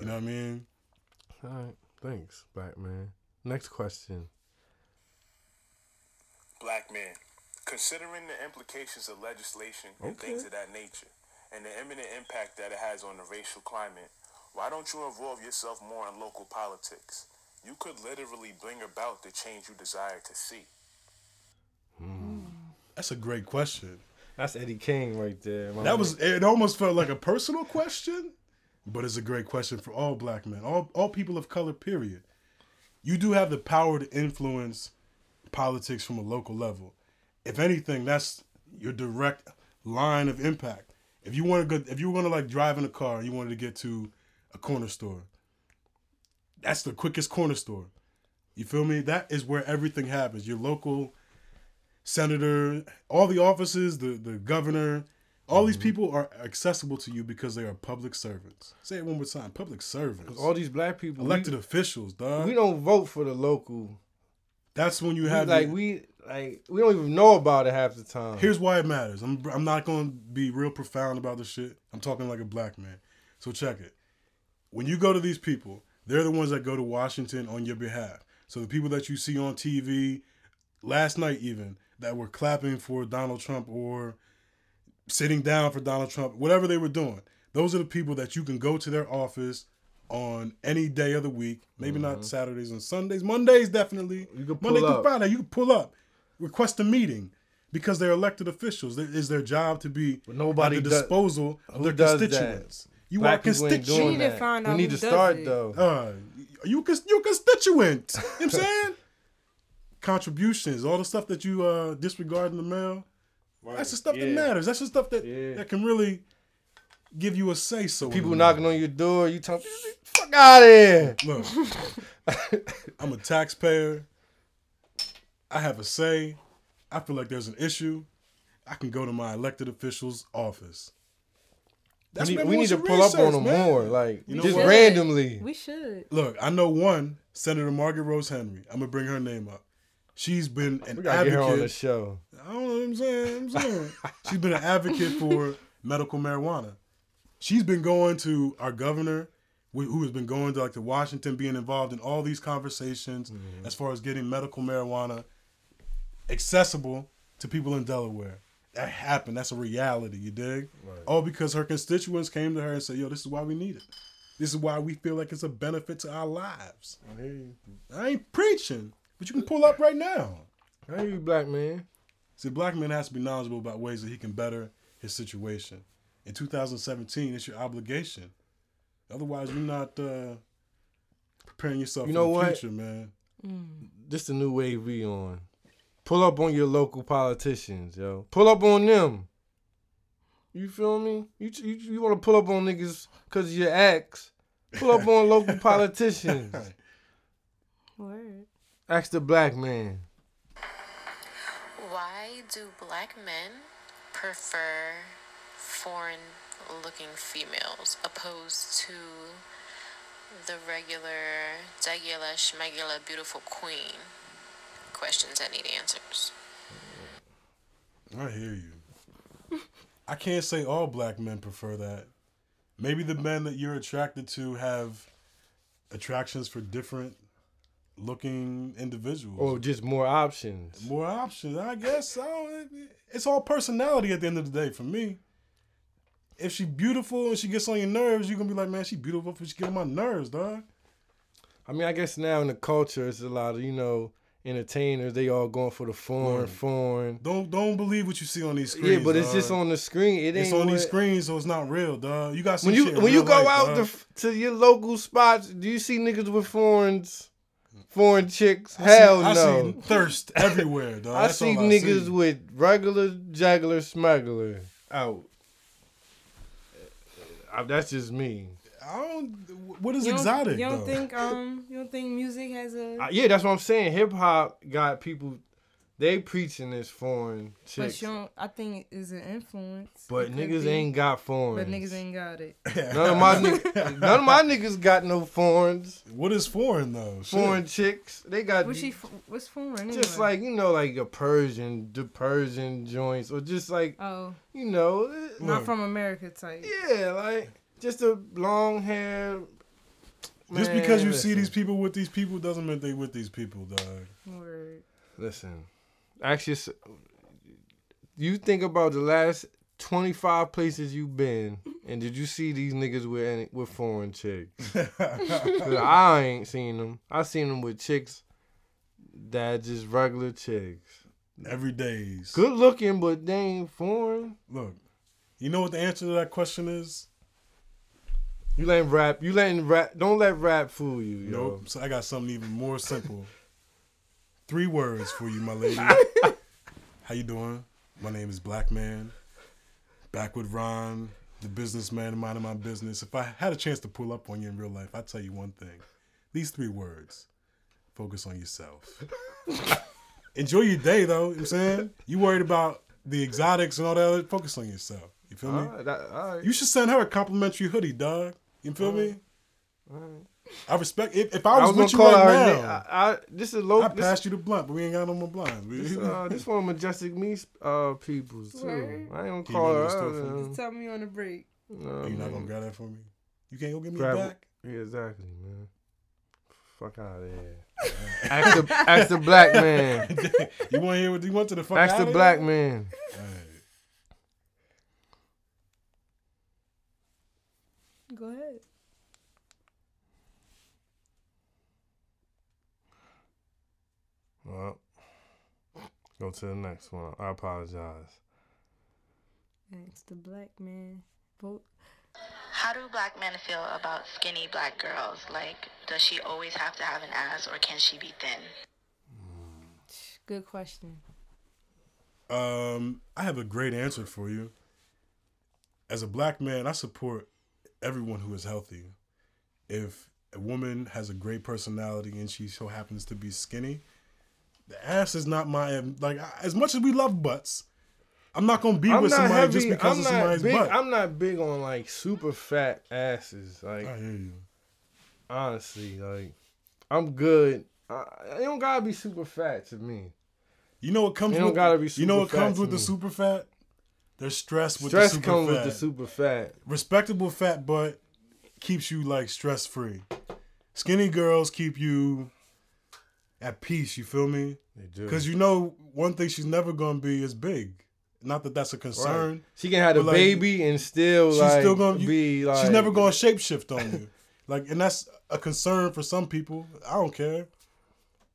You know what I mean? All right. Thanks, black man. Next question. Black man, considering the implications of legislation and things of that nature, and the imminent impact that it has on the racial climate, why don't you involve yourself more in local politics? You could literally bring about the change you desire to see. Hmm. That's a great question. That's Eddie King right there. my That was it almost felt like a personal question, but it's a great question for all black men, all all people of color, period. You do have the power to influence politics from a local level. If anything, that's your direct line of impact. If you want to go if you were gonna like drive in a car and you wanted to get to a corner store, that's the quickest corner store. You feel me? That is where everything happens. Your local senator, all the offices, the the governor, all these mm-hmm. people are accessible to you because they are public servants. Say it one more time: public servants, all these black people elected we, officials, dog. we don't vote for the local. That's when you have like we like we don't even know about it half the time. Here's why it matters. I'm I'm not going to be real profound about this shit. I'm talking like a black man. So check it. When you go to these people, they're the ones that go to Washington on your behalf. So the people that you see on TV last night even that were clapping for Donald Trump or sitting down for Donald Trump, whatever they were doing. Those are the people that you can go to their office on any day of the week. Maybe not Saturdays and Sundays. Mondays definitely. Mm-hmm. You can Monday pull through up. Friday, you can pull up, request a meeting because they're elected officials. It is their job to be But nobody at the does- disposal of their constituents. You Black are people ain't constituent. doing We need to that. find We out need who to does start it. though. Uh, you you constituent. you know what I'm saying? Contributions, all the stuff that you uh, disregard in the mail. That's the stuff that matters. That's the stuff that Yeah. that can really give you a say so. People knocking on your door, you talk fuck out of here. Look, I'm a taxpayer. I have a say. I feel like there's an issue. I can go to my elected official's office. we need, we need to some pull up on them man. more, like You know just what? randomly. We should. Look, I know one Senator Margaret Rose Henry. I'm gonna bring her name up. She's been an We gotta get her on the show. I don't know what I'm saying. I'm saying. She's been an advocate for medical marijuana. She's been going to our governor, who has been going to like to Washington, being involved in all these conversations Mm-hmm. as far as getting medical marijuana accessible to people in Delaware. That happened. That's a reality. You dig? All because her constituents came to her and said, "Yo, this is why we need it. This is why we feel like it's a benefit to our lives." I, I ain't preaching, but you can pull up right now. Hey, you black man. See, black man has to be knowledgeable about ways that he can better his situation. In 2017, it's your obligation. Otherwise, you're not uh, preparing yourself You for know the what? future, man. This the new wave we on. Pull up on your local politicians, yo. Pull up on them. You feel me? You you, you want to pull up on niggas because of your ex? Pull up on local politicians. Word. Ask the black man. Why do black men prefer foreign looking females opposed to the regular, regular, schmegular, beautiful queen? Questions that need answers. I hear you. I can't say all black men prefer that. Maybe the men that you're attracted to have attractions for different looking individuals. Or just more options. More options, I guess. I don't, it's all personality at the end of the day for me. If she beautiful and she gets on your nerves, you're gonna be like, man, she beautiful, but she get on my nerves, dog. I mean, I guess now in the culture, it's a lot of you know entertainers. They all going for the foreign, Right. foreign. Don't don't believe what you see on these screens. Yeah, but it's just on the screen. It ain't It's on these screens, so it's not real, dog. You got some When you when you go life, out dog. to, to your local spots, do you see niggas with foreigns, foreign chicks? I see- Hell I no. see thirst everywhere, dog. I That's see all niggas see. with regular juggler smuggler out. Uh, That's just me. I don't. What is You exotic? You don't though? think um you don't think music has a Uh, yeah, that's what I'm saying. Hip hop got people they preaching this foreign shit. But chicks, you don't, I think it's an influence. but It niggas be. ain't got foreign. But niggas ain't got it. None of my niggas, none of my niggas got no foreigns. What is foreign though? Shit. Foreign chicks, they got What's she? What's foreign? Anyway? just like you know, like a Persian, the Persian joints, or just like oh, you know, eh, not Look. from America type. yeah, like just a long hair. Just Man, because you see these people with these people doesn't mean they with these people, dog. Word. Listen, actually, s- you think about the last twenty five places you've been, and did you see these niggas with any, with foreign chicks? I ain't seen them. I seen them with chicks that just regular chicks, Every days. good looking, but they ain't foreign. Look, you know what the answer to that question is? You letting rap? You letting rap? Don't let rap fool you, yo. Nope. So I got something even more simple. Three words for you, my lady. How you doing? My name is Black Man. Back with Ron, the businessman minding my business. If I had a chance to pull up on you in real life, I'd tell you one thing. These three words. Focus on yourself. Enjoy your day though, you know what I'm saying? You worried about the exotics and all that other focus on yourself. You feel me? Alright, that- alright. You should send her a complimentary hoodie, dog. You feel me? Alright. I respect if, if I was, I was gonna with you call right her. now. na- I, I, this is low. I this, passed you the blunt, but we ain't got no more blinds. This, uh, this one majestic me uh peoples too. Word. I ain't gonna Can you call run her. to the out, for me? Just tell me on the break. no, Are you not gonna grab that for me? You can't go get me Grab a back. Yeah, exactly, man. Fuck out of here. ask the ask the black man. you want to hear what you want to the fuck Ask the outta black here? man. Hey, Go ahead. Well, go to the next one. I apologize. It's the black man. Vote. How do black men feel about skinny black girls? Like, does she always have to have an ass or can she be thin? Good question. Um, I have a great answer for you. As a black man, I support everyone who is healthy. If a woman has a great personality and she so happens to be skinny, the ass is not my like. As much as we love butts, I'm not gonna be I'm with somebody heavy. just because I'm of not somebody's big. butt. I'm not big on like super fat asses. Like I hear you. honestly, like I'm good. I, it don't gotta be super fat to me. You know what comes It don't with gotta be you know what comes with the super fat? There's stress with Stress the super comes fat. with the super fat. Respectable fat butt keeps you like stress free. Skinny girls keep you at peace. You feel me? They do. Because you know one thing she's never gonna be is big. Not that that's a concern. Right. She can have a like, baby and still she's like still gonna you- be like she's never gonna shapeshift on you. Like, and that's a concern for some people. I don't care.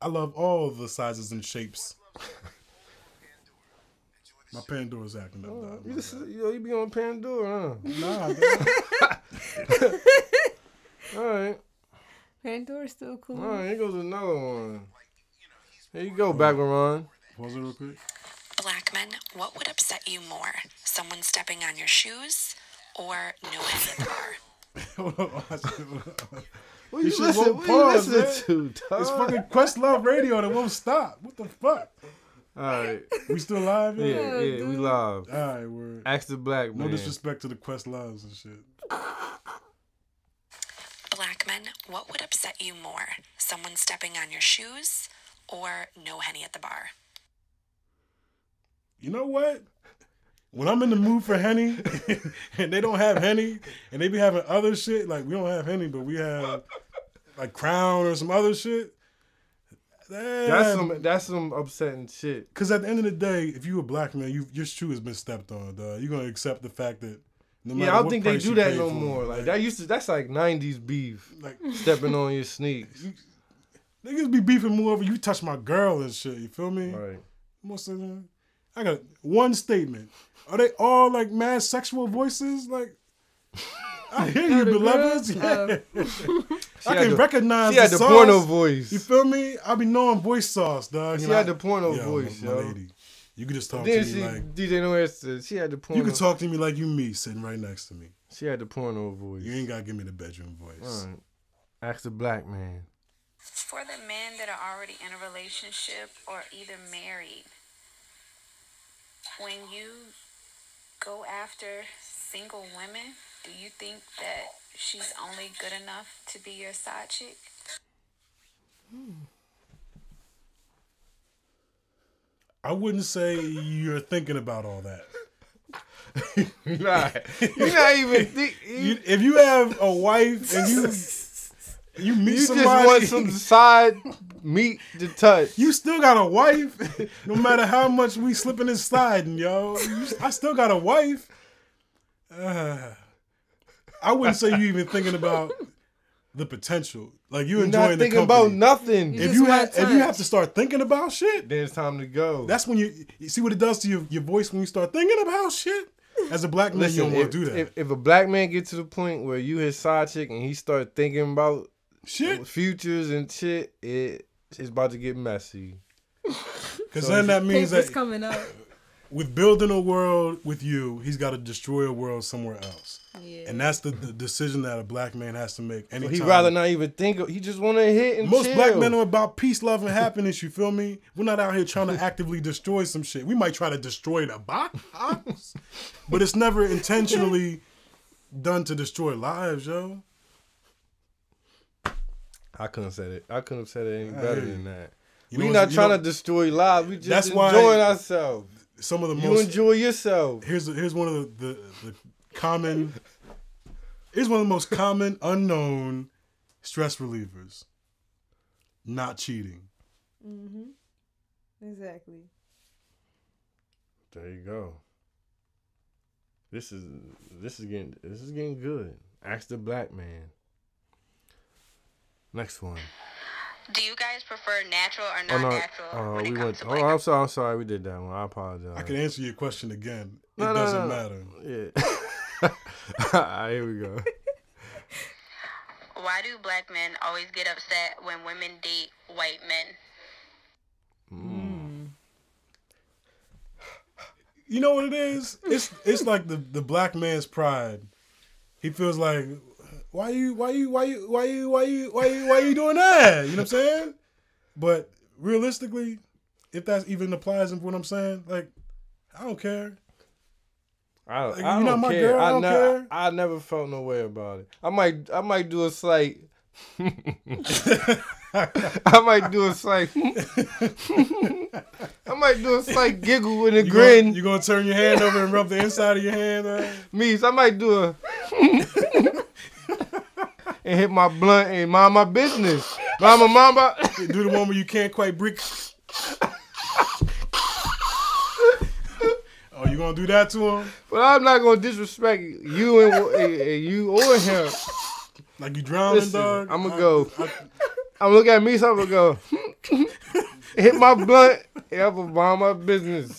I love all the sizes and shapes. My Pandora's acting up. Oh, dog. You, just, yo, you be on Pandora, huh? Nah, huh? All right. Pandora's still cool. All right, here goes another one. Here you go, back Ron. Pause it real quick. Black men, what would upset you more? Someone stepping on your shoes or no one at the bar? Hold on, watch it. What This you shit listen, won't what you pause, listening man. to, dog? It's fucking Questlove Radio that won't stop. What the fuck? All right. We still live? Yeah, yeah, we live. All right, word. Ask the black No man. disrespect to the Questloves and shit. Black men, what would upset you more? Someone stepping on your shoes or no henny at the bar? You know what? When I'm in the mood for Henny and they don't have Henny and they be having other shit, like we don't have Henny, but we have like Crown or some other shit. That's some that's some upsetting shit. Because at the end of the day, if you a black man, you your shoe has been stepped on, dog. You're gonna accept the fact that no yeah, I don't think they do that no for it, more. Like that used to. That's like '90s beef. Like stepping on your sneaks. Niggas be beefing more over you touch my girl and shit. You feel me? Right. Most of them. I got one statement. Are they all like mad sexual voices? Like, I hear you, beloveds. Yeah. She I had can the- recognize. she had the the porno voice. You feel me? I be knowing voice sauce, dog. She You know, had I- the porno Yo, voice, my yo. lady. You could just talk Then to me like DJ Noir said she had the porno. you could talk to me like you me sitting right next to me. She had the porno voice. You ain't gotta give me the bedroom voice. All right. Ask the black man. For the men that are already in a relationship or either married, when you go after single women, do you think that she's only good enough to be your side chick? I wouldn't say you're thinking about all that. Nah, you're not even think. You, if you have a wife and you you meet You somebody, just want some side meat to touch. you still got a wife. no matter how much we slipping and sliding, yo, you, I still got a wife. Uh, I wouldn't say you even thinking about the potential. Like you You're enjoying not the thinking company. about nothing. You if you have if you have to start thinking about shit, then it's time to go. that's when you you see what it does to your, your voice when you start thinking about shit. As a black man, Listen, you don't if, want to do that. If, if a black man get to the point where you his side chick and he start thinking about shit, futures and shit, it it's about to get messy. because so then that means Papers that coming up. with building a world with you, he's got to destroy a world somewhere else. Yeah. And that's the, the decision that a black man has to make. So Anytime. he rather not even think. Of, he just want to hit and Most chill. black men are about peace, love, and happiness. You feel me? We're not out here trying to actively destroy some shit. We might try to destroy the box, but it's never intentionally done to destroy lives, yo. I couldn't have said it. I couldn't have said it any better hear than that. You we know- not trying know- to destroy lives. We just That's why- enjoying ourselves. Some of the You most enjoy yourself. Here's here's one of the, the, the common. Here's one of the most common unknown stress relievers. Not cheating. Mm-hmm. Exactly. There you go. This is this is getting this is getting good. Ask the black man. Next one. Do you guys prefer natural or Oh non-natural Oh, when it we went. to Oh. I'm sorry. I'm sorry. We did that one. I apologize. I can answer your question again. It No, no, doesn't no, no. matter. Yeah. Alright, here we go. Why do black men always get upset when women date white men? Mm. You know what it is? It's it's like the, the black man's pride. He feels like, why you why you why you why you why you why you why you doing that? You know what I'm saying? But realistically, if that even applies in what I'm saying, like, I don't care. I, Like, I don't care. girl, I I, don't ne- care. I never felt no way about it. I might I might do a slight. I might do a slight. I might do a slight giggle and a You grin. Gonna, you gonna turn your hand over and rub the inside of your hand? Uh? Means I might do a and hit my blunt and mind my business. Mama, mama. Do the one where you can't quite break. Oh, you gonna do that to him? But I'm not gonna disrespect you and, and- and you or him. Like you drowning, Listen, dog? I'm gonna I- go. I- I'm gonna look at me, so I'm gonna go. hit my blunt. and I'm gonna mind my business.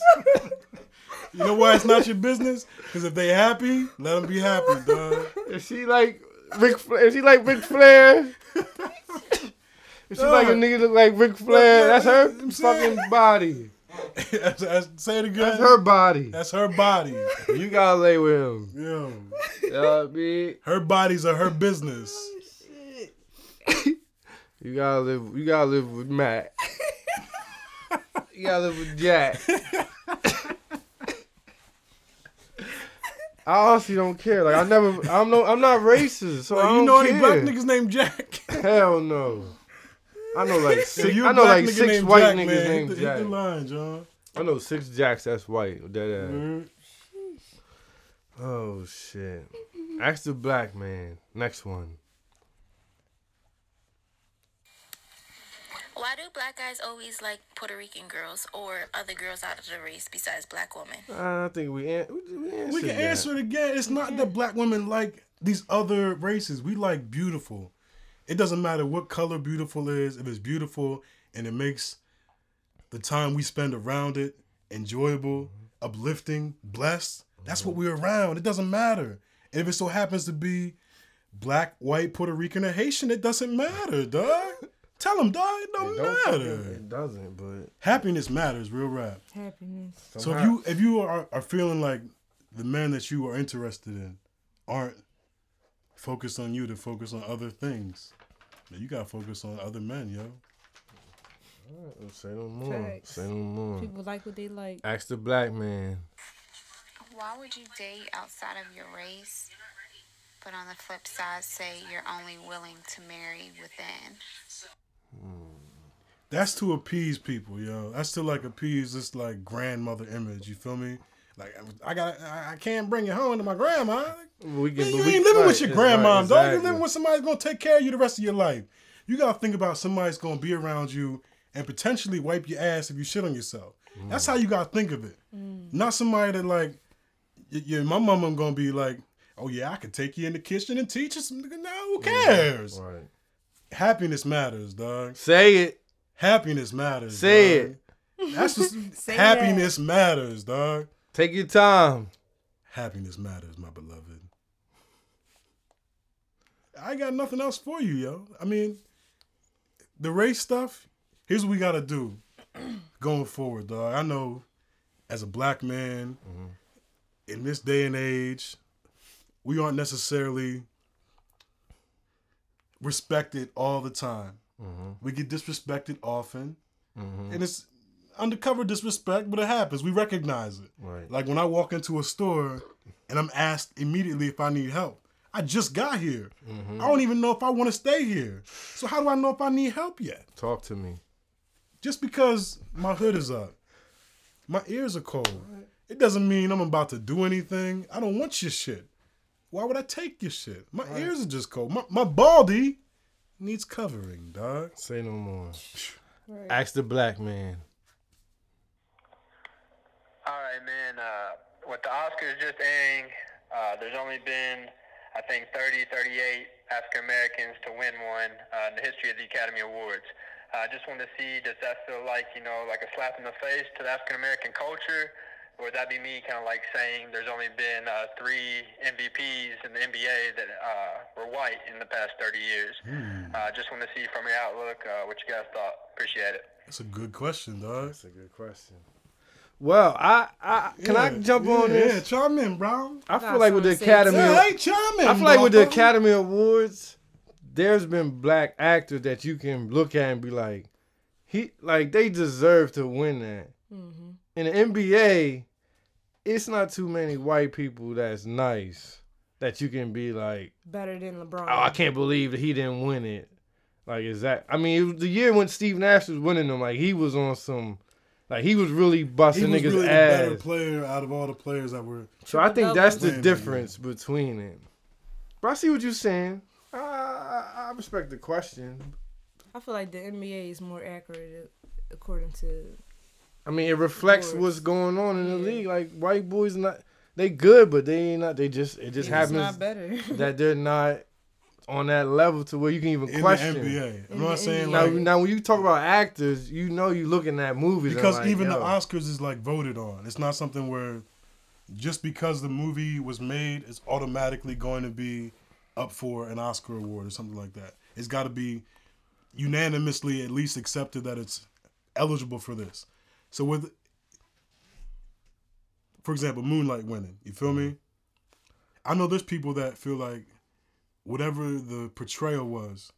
You know why it's not your business? Because if they happy, let them be happy, dog. If she like Ric, Flair, if she like Ric Flair, Is she like a nigga look like Ric Flair, that's her fucking body. That's- that's- say it again. That's her body. That's her body. You gotta lay with him. Yeah. You know what I mean? Her bodies are her business. Oh, you gotta live. You gotta live with Matt. You gotta live with Jack. I honestly don't care. Like I never. I'm no. I'm not racist, so I Like, you know care. any black niggas named Jack? Hell no. I know like So six. you a I know like six white Jack, niggas man. Hit named the- hit Jack. the line, John. I know six Jacks that's white. That ass. Mhm. Oh shit. Ask the black man. Next one. Why do black guys always like Puerto Rican girls or other girls out of the race besides black women? Uh, I think we an- we, we answered We can that. answer it again. It's not that black women like these other races. We like beautiful. It doesn't matter what color beautiful is. If it's beautiful and it makes the time we spend around it enjoyable, uplifting, blessed, that's what we're around. It doesn't matter. And if it so happens to be black, white, Puerto Rican, or Haitian, it doesn't matter, dog. Tell them, dog, it don't, It don't fucking- matter. It doesn't, but Happiness matters, real rap. Happiness. So if you if you are, are feeling like the men that you are interested in aren't focused on you to focus on other things, then you gotta focus on other men, yo. Alright, Say no more. Facts. Say no more. People like what they like. Ask the black man. Why would you date outside of your race, but on the flip side, say you're only willing to marry within? That's to appease people, yo. That's to like appease this like grandmother image. You feel me? Like I got, I I can't bring you home to my grandma. We Man, can, you we, ain't living right, with your right, grandma, dog. You exactly. living with somebody that's gonna take care of you the rest of your life. You gotta think about somebody's gonna be around you and potentially wipe your ass if you shit on yourself. That's how you gotta think of it. Mm. Not somebody that like, yeah, my mama gonna be like, oh yeah, I could take you in the kitchen and teach you some. No, who cares? Right. Happiness matters, dog. Say it. Happiness matters. Say dog. That's just Say happiness matters, dog. Take your time. Happiness matters, my beloved. I got nothing else for you, yo. I mean, the race stuff, here's what we gotta do going forward, dog. I know as a black man mm-hmm. in this day and age, we aren't necessarily respected all the time. Mm-hmm. We get disrespected often. Mm-hmm. And it's undercover disrespect, but it happens. We recognize it. Right. Like when I walk into a store and I'm asked immediately if I need help. I just got here. Mm-hmm. I don't even know if I want to stay here. So how do I know if I need help yet? Talk to me. Just because my hood is up, my ears are cold. It doesn't mean I'm about to do anything. I don't want your shit. Why would I take your shit? My ears are just cold. My, my baldy needs covering, dog. Say no more. Right. Ask the black man. All right, man. Uh, with the Oscars just airing, uh, there's only been, I think, 30, 38 African Americans to win one uh, in the history of the Academy Awards. I uh, just want to see, does that feel like, you know, like a slap in the face to the African American culture? Or would that be me kind of like saying there's only been uh, three MVPs in the NBA that uh, were white in the past 30 years? Uh, just want to see from your outlook uh, what you guys thought. Appreciate it. That's a good question, dog. That's a good question. Well, I, I can I jump yeah, on this? Yeah, chime in, bro. I Got feel like with the something to say, Academy, Yeah, hey, chime in. I feel like with the. Academy Awards, there's been black actors that you can look at and be like, he like they deserve to win that. Mm-hmm. In the NBA, it's not too many white people that's nice that you can be like, Better than LeBron. oh, I can't believe that he didn't win it. Like, is that? I mean, it was the year when Steve Nash was winning them. Like, he was on some, like he was really He busting was niggas' really the ass. better player out of all the players that were. So I think that's the Playing that difference between it. But I see what you're saying. I, I, I respect the question. I feel like the NBA is more accurate according to. I mean, it reflects what's going on in the Yeah. league. Like white boys, not they good, but they ain't not. They just it just It's happens not better. that they're not on that level to where you can even question In question. the NBA. I'm In not the saying Now, like now when you talk about actors, you know you looking at movies and because like, even the Oscars is like voted on. It's not something where just because the movie was made, it's automatically going to be up for an Oscar award or something like that. It's got to be unanimously at least accepted that it's eligible for this. So with, for example, Moonlight winning, you feel me? I know there's people that feel like whatever the portrayal was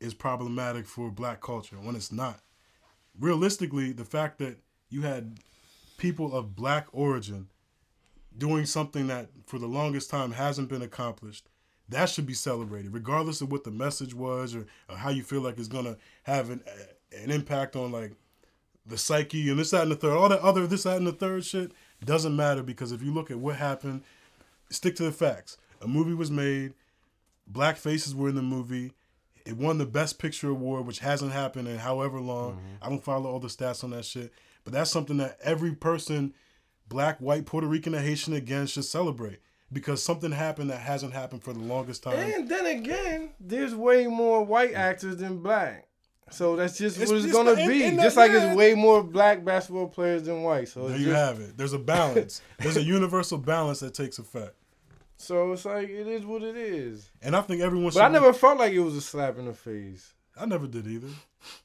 is problematic for black culture when it's not realistically, the fact that you had people of black origin doing something that for the longest time hasn't been accomplished, that should be celebrated, regardless of what the message was or, or how you feel like it's gonna have an an impact on like the psyche and this, that, and the third. All that other this, that, and the third shit doesn't matter because if you look at what happened, stick to the facts. A movie was made, black faces were in the movie. It won the Best Picture award, which hasn't happened in however long. Mm-hmm. I don't follow all the stats on that shit, but that's something that every person, black, white, Puerto Rican, or Haitian again, should celebrate because something happened that hasn't happened for the longest time. And then again, there's way more white actors than black. So that's just It's- what it's it's gonna the- be. in the- just like yeah. it's way more black basketball players than white. So there you just, have it. There's a balance. There's a universal balance that takes effect, So it's like it is what it is. and I think everyone. But I should- never felt like it was a slap in the face. I never did either.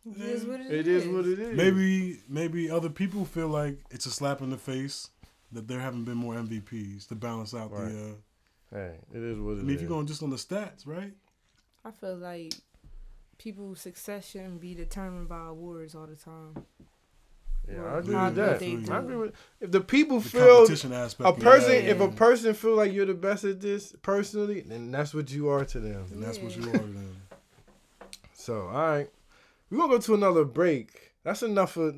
It is what It is what it is. Maybe maybe other people feel like it's a slap in the face that there haven't been more MVPs to balance out Right. the. Uh, Hey, it is what it I mean, if you're going just on the stats, right? I feel like people's success shouldn't be determined by awards all the time. Yeah, Or I agree with that. I agree with if the people The feel competition a of person that, if a person feel like you're the best at this personally, then that's what you are to them. And that's what you are to them. So all right, we're gonna go to another break. That's enough for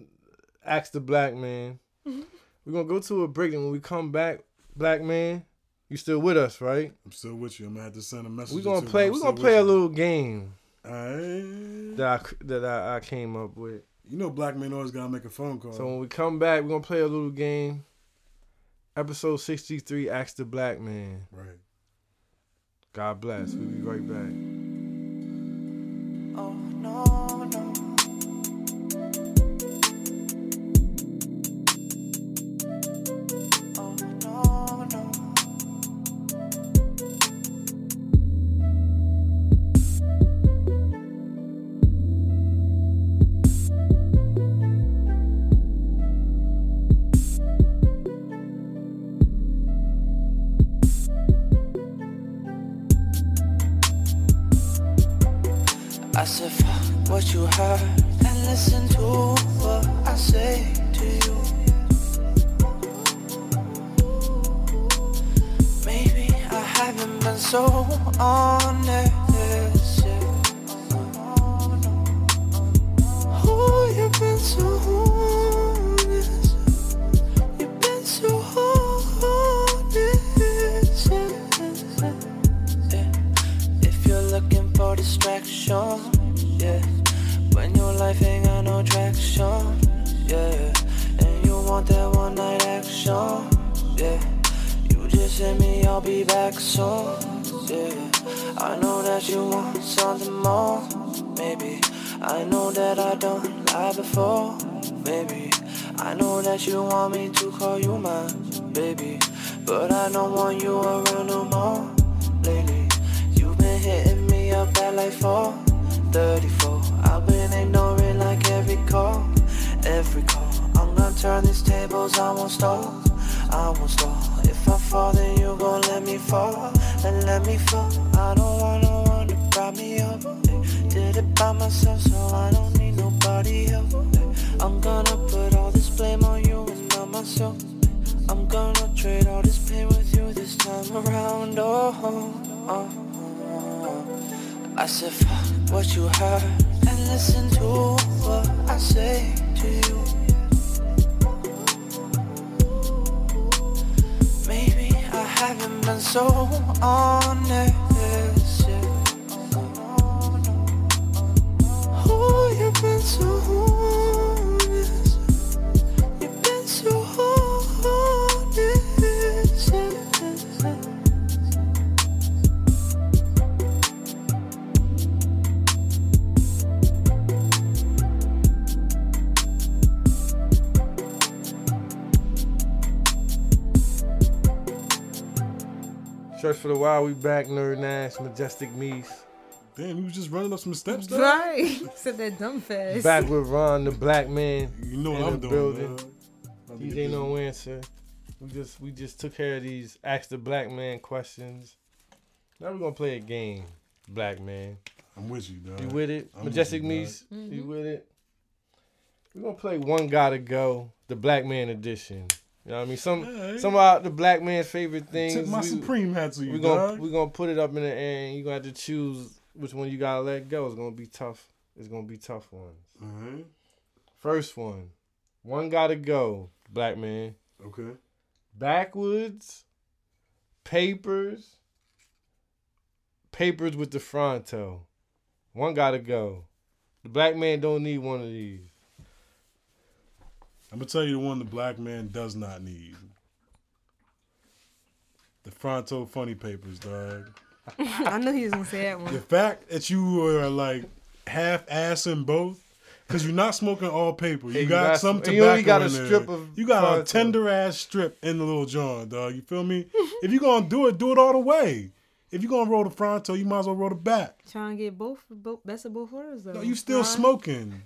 ask the black man. Mm-hmm. We're gonna go to a break, and when we come back, black man, you still with us, right? I'm still with you. I'm gonna have to send a message. We're gonna two, play. We're gonna play a you. little game Alright. that I that I, I came up with. You know, black men always gotta make a phone call. So when we come back, we're gonna play a little game. Episode sixty three, ask the black man. Right. God bless. We'll be right back. Search for the wild. We back. Nerd Nash, majestic Meese. Damn, you was just running up some steps, dog. Right. Said that dumb fast. Back with Ron, the black man. You know what in I'm the doing, building. dog. About to get DJ busy. no answer. We just we just took care of these ask the black man questions. Now we're gonna play a game, black man. I'm with you, dog. You with it? I'm with Majestic you, dog. Meese, you mm-hmm. with it? We're gonna play one gotta go, the black man edition. You know what I mean? Some Alright. some of the black man's favorite things. Tip my we- Supreme hat to you, we gonna dog. we gonna put it up in the air and you're gonna have to choose which one you gotta let go. It's gonna be tough. It's gonna be tough ones. Alright. First one. One gotta go, black man. Okay. Backwoods, papers, papers with the fronto. One gotta go. The black man don't need one of these. I'm gonna tell you the one the black man does not need. The Fronto funny papers, dog. I knew he was gonna say that one. The fact that you are like half assing both, because you're not smoking all paper. You And you got got some some- tobacco and you only got a in there. strip of You got a Fronto. tender ass strip in the little joint, dog. You feel me? if you're gonna do it, do it all the way. If you're gonna roll the Fronto, you might as well roll the back. Trying to get both, both best of both worlds though. No, you still Right? smoking.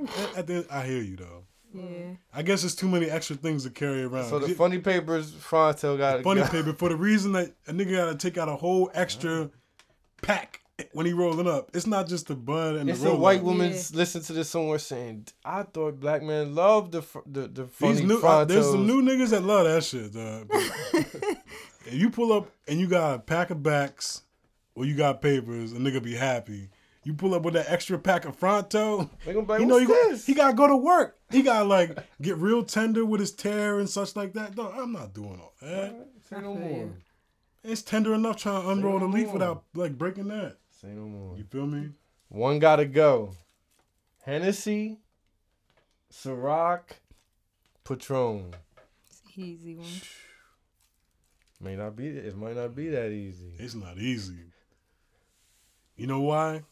At- at the- I hear you though. Yeah. I guess it's too many extra things to carry around. So the It- funny papers fronto got funny paper for the reason that a nigga gotta take out a whole extra pack when he rolling up, it's not just the bud and It's the a roll white up. woman listen to this somewhere saying, "I thought black men loved the fr- the the funny These new, uh, there's some new niggas that love that shit. Dog. if you pull up and you got a pack of backs or you got papers, a nigga be happy. You pull up with that extra pack of Fronto. They gonna be like, you know you go, this?" he gotta go to work. He gotta like get real tender with his tear and such like that. No, I'm not doing all that. Say no more. It's tender enough trying to unroll the no leaf more. without like breaking that. Say no more. You feel me? One gotta go. Hennessy, Ciroc, Patron. It's easy one. May not be. It might not be that easy. It's not easy. You know why?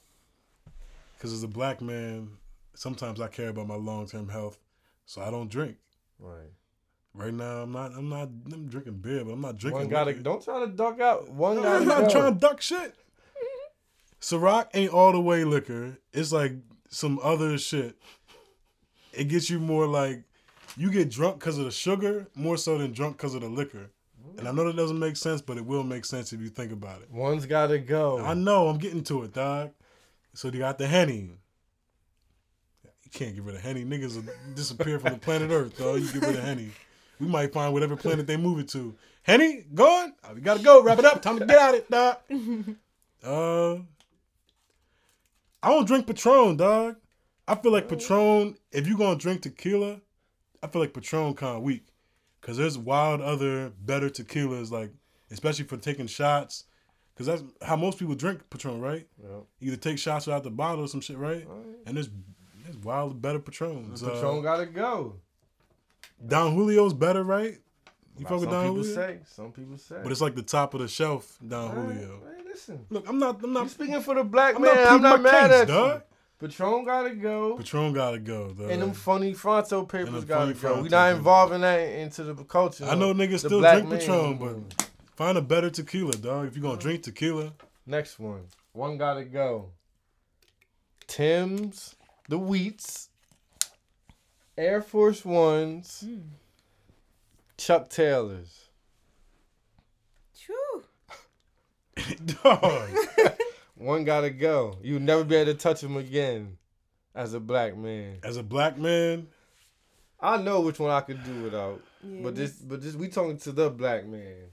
Because as a black man, sometimes I care about my long term health, so I don't drink. Right. Right now, I'm not. I'm not. I'm drinking beer, but I'm not drinking. One gotta. Don't try to duck out. One gotta I'm not go. trying to duck shit. Ciroc ain't all the way liquor. It's like some other shit. It gets you more like you get drunk because of the sugar more so than drunk because of the liquor. And I know that doesn't make sense, but it will make sense if you think about it. One's gotta go. I know. I'm getting to it, dog. So you got the henny. You can't get rid of henny. Niggas will disappear from the planet Earth, though. You get rid of henny. We might find whatever planet they move it to. Henny, gone. Oh, we gotta go. Wrap it up. Time to get out it, dog. Uh, I don't drink Patron, dog. I feel like Patron. If you gonna drink tequila, I feel like Patron kind of weak, cause there's wild other better tequilas, like especially for taking shots, cause that's how most people drink Patron, right? Yep. Either take shots out the bottle or some shit, right? And there's there's wild better Patrons. Patron Uh, gotta go. Don Julio's better, right? You fuck with Don Julio. Some people say. Some people say. But it's like the top of the shelf, Don Julio. hey, listen. Look, I'm not. I'm not You speaking for the black I'm man. not I'm not mad case, at dog. you. Patron gotta go. Patron gotta go, dog. And them funny Fronto papers gotta go. We not involving that into the culture. I know niggas still drink man Patron, but find a better tequila, dog. If you're gonna drink tequila, Next one. One gotta go. Tim's, the Wheats, Air Force Ones, Chuck Taylors. True. dog. One gotta go. You'll never be able to touch him again as a black man. As a black man, I know which one I could do without. Yeah, but this but this we talking to the black man.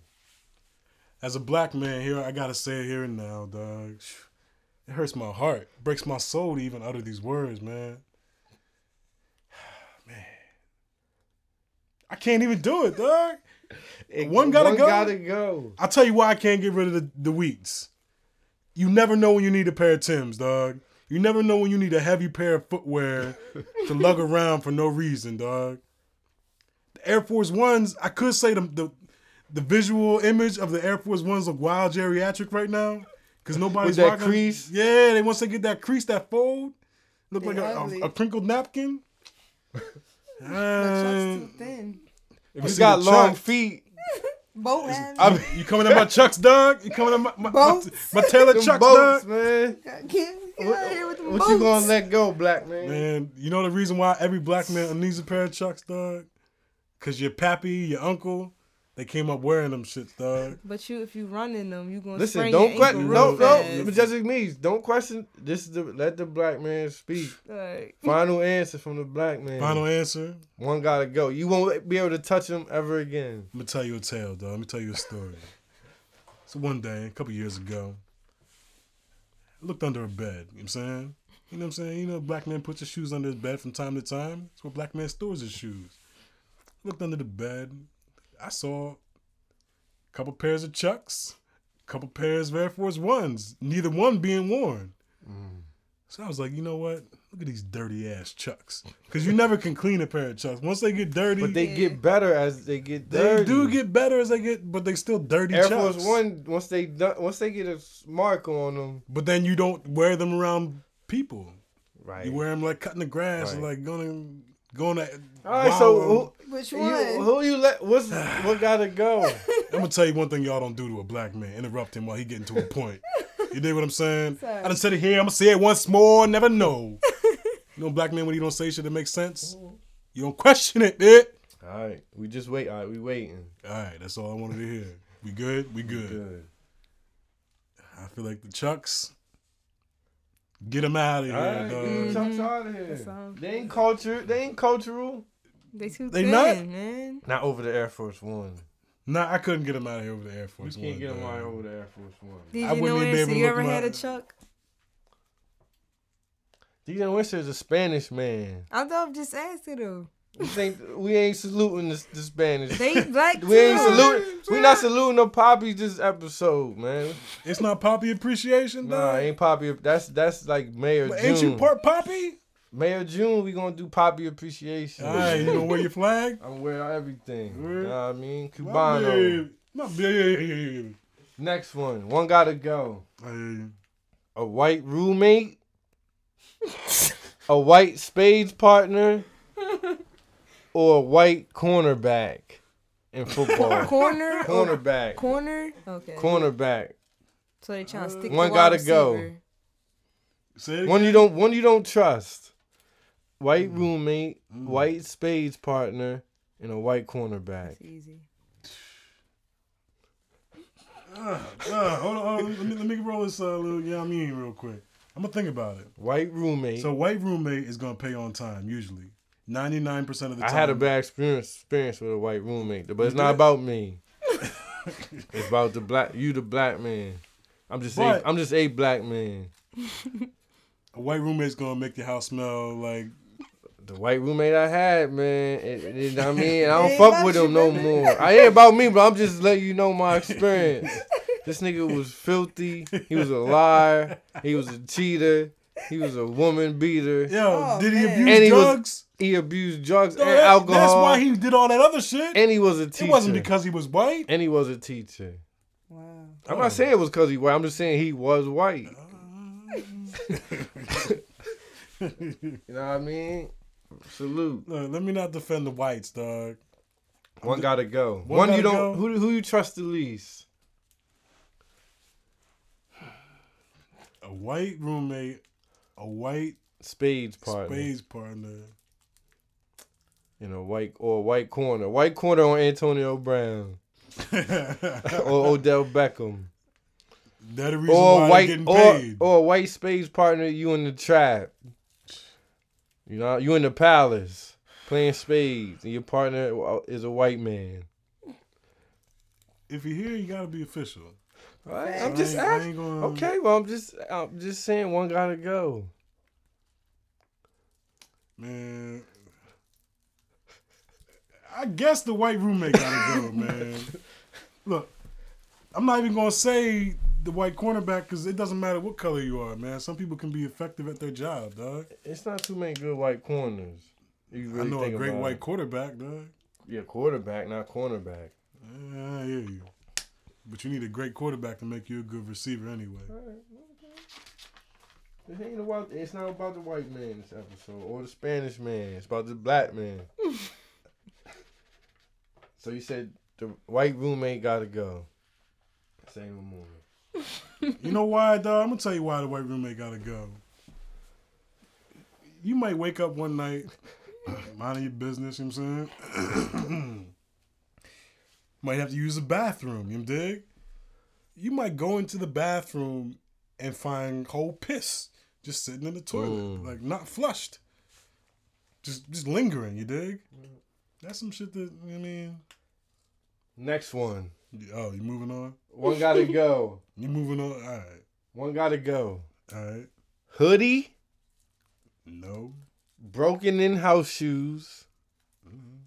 As a black man here, I gotta say it here and now, dog. It hurts my heart, breaks my soul to even utter these words, man. Man, I can't even do it, dog. one gotta one go. gotta go. I'll tell you why I can't get rid of the, the wheats. You never know when you need a pair of Tims, dog. You never know when you need a heavy pair of footwear to lug around for no reason, dog. The Air Force Ones, I could say the, the the visual image of the Air Force Ones look wild geriatric right now. Cause nobody's With that rocking- crease? Yeah, they once they get that crease, that fold, look They like a, a, a crinkled napkin. My truck's Uh, too thin. if You see got long Chuck- feet. Boat hat. I mean, you coming at my Chucks, dog? You coming at my my, my, Boats. my Taylor Chucks, boats, dog? man. Get, get out of here with them What you gonna let go, black man? Man, you know the reason why every black man needs a pair of Chucks, dog? Cause your pappy, your uncle, they came up wearing them shits, dog. But you, if you run in them, you gonna Listen, sprain don't question. No, no. fast. But just like me, don't question. This is the let the black man speak. Like, Final answer from the black man. Final answer. One gotta go. You won't be able to touch him ever again. I'm gonna tell you a tale, dog. Let me tell you a story. so one day, a couple years ago, I looked under a bed. You know what I'm saying? You know what I'm saying? You know, black man puts his shoes under his bed from time to time. That's where black man stores his shoes. I looked under the bed. I saw a couple pairs of Chucks, a couple pairs of Air Force Ones, neither one being worn. Mm. So I was like, you know what? Look at these dirty ass Chucks. Because you never can clean a pair of Chucks. Once they get dirty, But they get better as they get dirty. they dirty. do get better as they get, but they still dirty Air Chucks. Force One. Once they done, once they get a mark on them, But then you don't wear them around people. right? You wear them like cutting the grass, or Right. like going going to. All right, so who, Which you, one? who you let? What's what gotta go? I'm gonna tell you one thing y'all don't do to a black man: interrupt him while he getting to a point. You dig what I'm saying? Sorry. I done said it here. I'm gonna say it once more. Never know. you know, black man when he don't say shit that makes sense, you don't question it, dude. All right, we just wait. All right, we waiting. All right, that's all I wanted to hear. We good? We good. Good. I feel like the Chucks Get them out of here, All right, dog. Mm-hmm. get Chucks out of here. They ain't culture. They ain't cultural. They too They thin, not? man. Not over the Air Force One. Nah, I couldn't get them out of here over the Air We Force can't One, get them out over the Air Force One. Did I you wouldn't know even be able to You ever them had a. Chuck? DJ Winston is a Spanish man. I thought I'm just asking though. We think we ain't saluting the, the Spanish. They black we ain't saluting. We not saluting no poppies this episode, man. It's not Poppy Appreciation, Nah, ain't poppy. That's that's like Mayor But June. ain't you part Poppy? Mayor June, we gonna do poppy appreciation. All right, you gonna wear your flag? I'm wearing everything. You Word. know what I mean? Cubano. My Cubano. babe. My babe. Next one. One gotta go. I. A white roommate. a white spades partner. Or a white cornerback in football. Corner. Cornerback. Corner. Okay. Cornerback. So they trying to stick. One gotta go. receiver. Say One you don't one you don't trust. White roommate, white spades partner, and a white cornerback. It's easy. Uh, uh, hold on, hold on. Let me, let me roll this uh, little yeah I mean real quick. I'm gonna think about it. White roommate. So white roommate is gonna pay on time usually. Ninety nine percent of the time, I had a bad experience experience with a white roommate, but it's not about me. it's about the black you the black man. I'm just a, But- I'm just a black man. A white roommate's gonna make your house smell like The white roommate I had, man, it, it- I mean, I don't fuck with you, him no baby. more. I ain't about me, but I'm just letting you know my experience. this nigga was filthy. He was a liar. He was a cheater. He was a woman beater. Yo, oh, did he abuse and he drugs? Was, he abused drugs Dog, and that- alcohol. That's why he did all that other shit. And he was a teacher. It wasn't because he was white. And he was a teacher. Wow. I'm Oh. not saying it was because he was white. I'm just saying he was white. Uh, you know what I mean? Salute. Look, let me not defend the whites, dog. One gotta go. One One, you gotta don't. go? Who who you trust the least? A white roommate, a white Spades partner. spades partner. You know, white or a white corner. White corner on Antonio Brown or Odell Beckham. That the reason Or why white getting or, paid. or a white spades partner. You in the trap. You know, you in the palace playing spades, and your partner uh, is a white man. if you're here, you gotta be official. All right, So I'm just I ain't- asking. gonna- Okay, well, I'm just I'm just saying one gotta go. Man, I guess the white roommate gotta go, man. Look, I'm not even gonna say the white cornerback because it doesn't matter what color you are, man. Some people can be effective at their job, dog. It's not too many good white corners. You I really know a great white it. quarterback, dog. Yeah, quarterback, not cornerback. Yeah, I hear you. But you need a great quarterback to make you a good receiver anyway. It ain't about. It's not about the white man this episode or the Spanish man. It's about the black man. so you said the white roommate gotta go. Say no more. You know why, dog? I'm gonna tell you why the white roommate gotta go. You might wake up one night, minding your business, you know what I'm saying? might have to use the bathroom, you dig? You might go into the bathroom and find whole piss just sitting in the toilet, Mm. like not flushed. Just just lingering, you dig? That's some shit that you I mean. Next one. Oh, you moving on? One gotta go. You moving on? All right. One gotta go. All right. Hoodie, No. broken in house shoes, mm-hmm.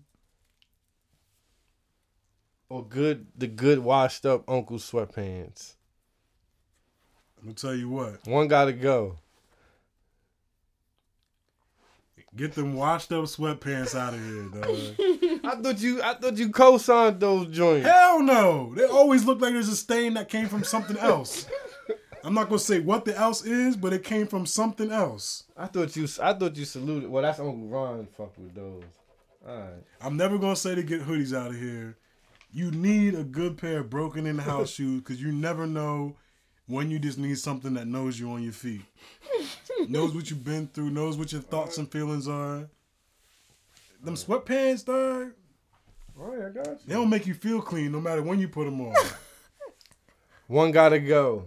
or good the good washed up uncle sweatpants. I'm gonna tell you what. One gotta go. Get them washed up sweatpants out of here, dog. I thought you I thought you co-signed those joints. Hell no. They always look like there's a stain that came from something else. I'm not gonna say what the else is, but it came from something else. I thought you I thought you saluted. Well, that's Uncle Ron. Fuck with those. All right. I'm never gonna say to get hoodies out of here. You need a good pair of broken in the house shoes because you never know when you just need something that knows you on your feet. Knows what you've been through, knows what your thoughts and feelings are. Them sweatpants, dog, All right, I got you. they don't make you feel clean no matter when you put them on. One gotta go.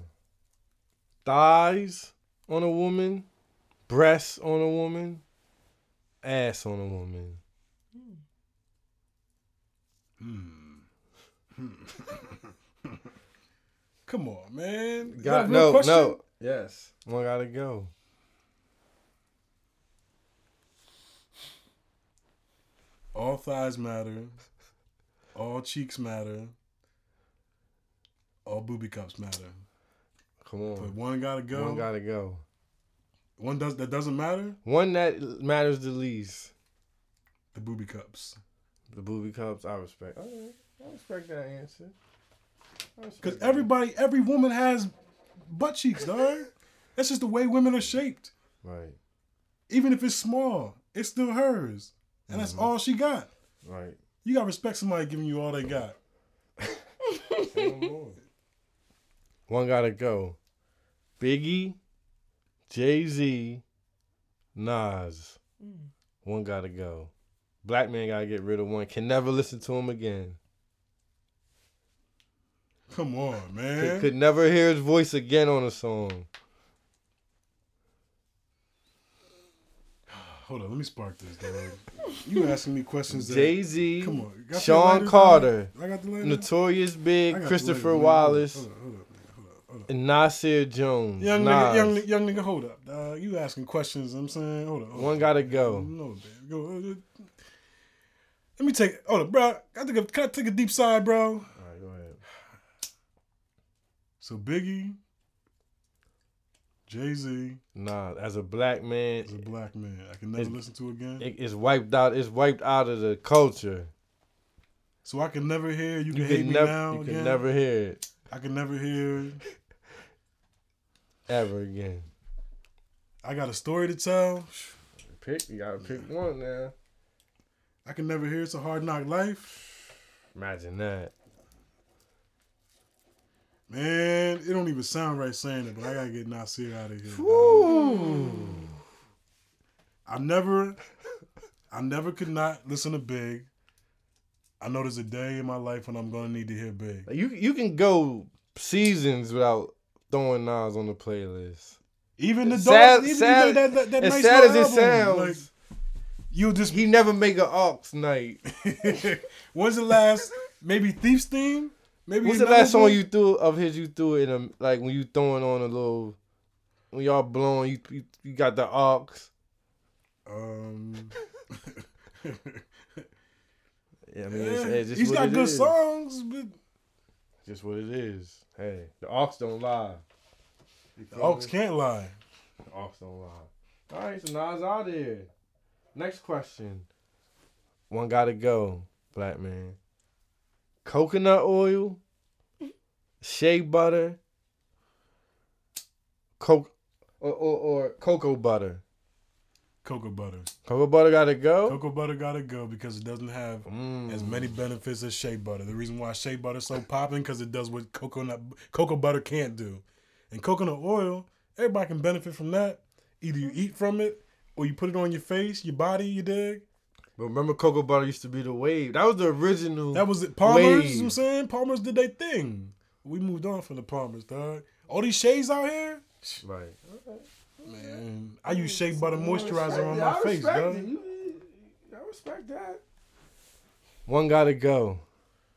Thighs on a woman, breasts on a woman, ass on a woman. Hmm. Come on, man. Is Got no, question? no. Yes, one gotta go. All thighs matter. All cheeks matter. All booby cups matter. Come on, But one gotta go. one gotta go. One does that doesn't matter. One that matters the least. The booby cups. The booby cups, I respect. All right, I respect that answer. Because everybody, every woman has butt cheeks, dog. That's just the way women are shaped. Right, Even if it's small, it's still hers, and that's Mhm. all she got. right. You gotta respect somebody giving you all they got. Say no more. One gotta go. Biggie, Jay Z, Nas. One gotta go. Black man gotta get rid of one. Can never listen to him again. Come on, Could, man. could never hear his voice again on a song. Hold on, let me spark this, dog. You asking me questions that Jay Z, Come on, got Sean Carter. I got the lighter? Notorious Big, Christopher. Wallace, Hold on, hold on. Hold on, hold on. and Nasir Jones. Young Nas. nigga, young, young nigga, hold up, dog. You asking questions? I'm saying, hold on. Hold One gotta go. No, man. Go. uh, Let me take. Hold up, bro. I can I take a deep side, bro? All right, go ahead. So Biggie, Jay Z, Nah, as a black man, as a black man, I can never listen to again. it, it's wiped out. It's wiped out of the culture. so I can never hear. You can You hate can me never, now you again. can never hear it I can never hear. ever again. I got a story to tell. Pick, you gotta pick one now. I can never hear. It's a hard knock life. Imagine that. Man, it don't even sound right saying it, but I gotta get Nasir out of here. Woo. I never, I never could not listen to Big. I know there's a day in my life when I'm gonna need to hear Big. You you can go seasons without throwing Nas on the playlist. Even the sad, dog, even sad, that, that, that as nice sad as it album, sounds, you just he never make an aux night. When's the last maybe Thief's theme? Maybe What's the last song you threw of his? You threw it in a like when you throwing on a little when y'all blowing. You you, you got the aux. Um, Yeah, I mean, it's, just he's what got it good is. songs, but Just what it is. Hey, the aux don't lie. The me? can't lie. The aux don't lie. All right, so Nas out there. Next question. One gotta go, black man. Coconut oil, shea butter, coke, or, or, or cocoa butter. Cocoa butter. Cocoa butter gotta go. Cocoa butter gotta go because it doesn't have Mm. as many benefits as shea butter. The reason why shea butter is so popping because it does what coconut cocoa butter can't do. And coconut oil, everybody can benefit from that. Either you eat from it or you put it on your face, your body. You dig? But remember, cocoa butter used to be the wave. That was the original. That was it. Palmer's. You know what I'm saying Palmer's did their thing. We moved on from the Palmer's, dog. All these shades out here, Right. man. I use shea butter moisturizer on my face, dog. I respect that. One gotta go.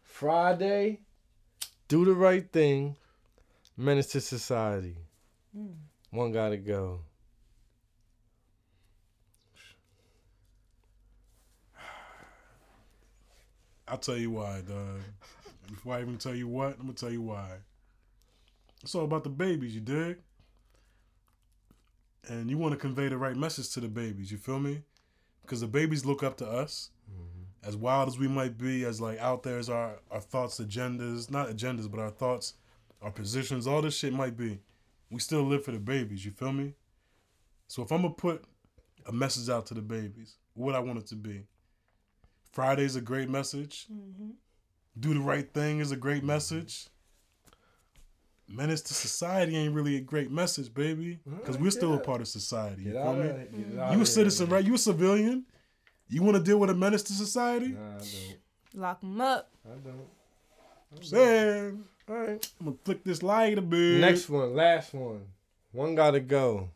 Friday, do the right thing. Menace to society. One gotta go. I'll tell you why, dog. Before I even tell you what, I'm gonna tell you why. It's all about the babies, you dig? And you want to convey the right message to the babies, you feel me? Because the babies look up to us. Mm-hmm. As wild as we might be, as like out there as our, our thoughts, agendas, not agendas, but our thoughts, our positions, all this shit might be. We still live for the babies, you feel me? So if I'm gonna put a message out to the babies, what I want it to be. Friday's a great message. Mm-hmm. Do the right thing is a great message. Menace to society ain't really a great message, baby. Because we're still a part of society. You feel me? of it. Get mm-hmm. out You a citizen, here. right? You a civilian. You want to deal with a menace to society? Nah, I don't. Lock them up. I don't. I'm saying. All right. I'm gonna flick this light a bit. Next one, last one. One gotta go.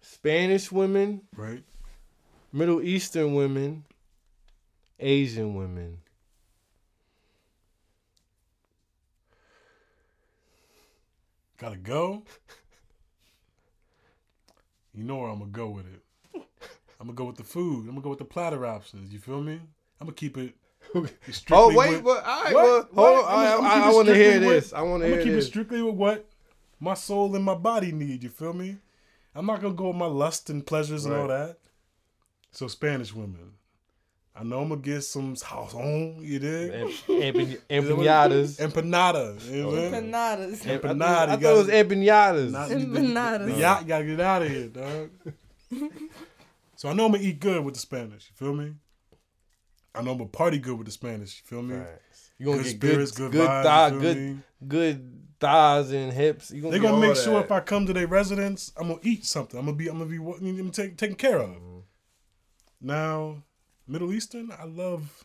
Spanish women, right? Middle Eastern women, Asian women. Gotta go. You know where I'm gonna go with it. I'm gonna go with the food. I'm gonna go with the platter options. You feel me? I'm gonna keep it. Oh wait, with- all right, What? well, hold What? on. I, I'ma I, I want to hear with- this. I want to I'm hear gonna keep this. it strictly with what my soul and my body need. You feel me? I'm not gonna go with my lust and pleasures and all that. So Spanish women. I know I'm gonna get some house on. You dig? Em- empan- empanadas. Empanada. You know what I'm saying? Empanadas. Em- I Empanada. thought- I you thought it was gotta- empanadas. Not- the- the- Empanadas. The yacht gotta get out of here, dog. so I know I'm gonna eat good with the Spanish. You feel me? I know I'm gonna party good with the Spanish. You feel me? You gonna Good get spirits, good, good good, vibes, thigh, good, me? good thighs and hips. You gonna They're gonna all make that. sure if I come to their residence, I'm gonna eat something. I'm gonna be, I'm gonna be, wa- I'm gonna take, taken care of. Mm-hmm. Now, Middle Eastern, I love,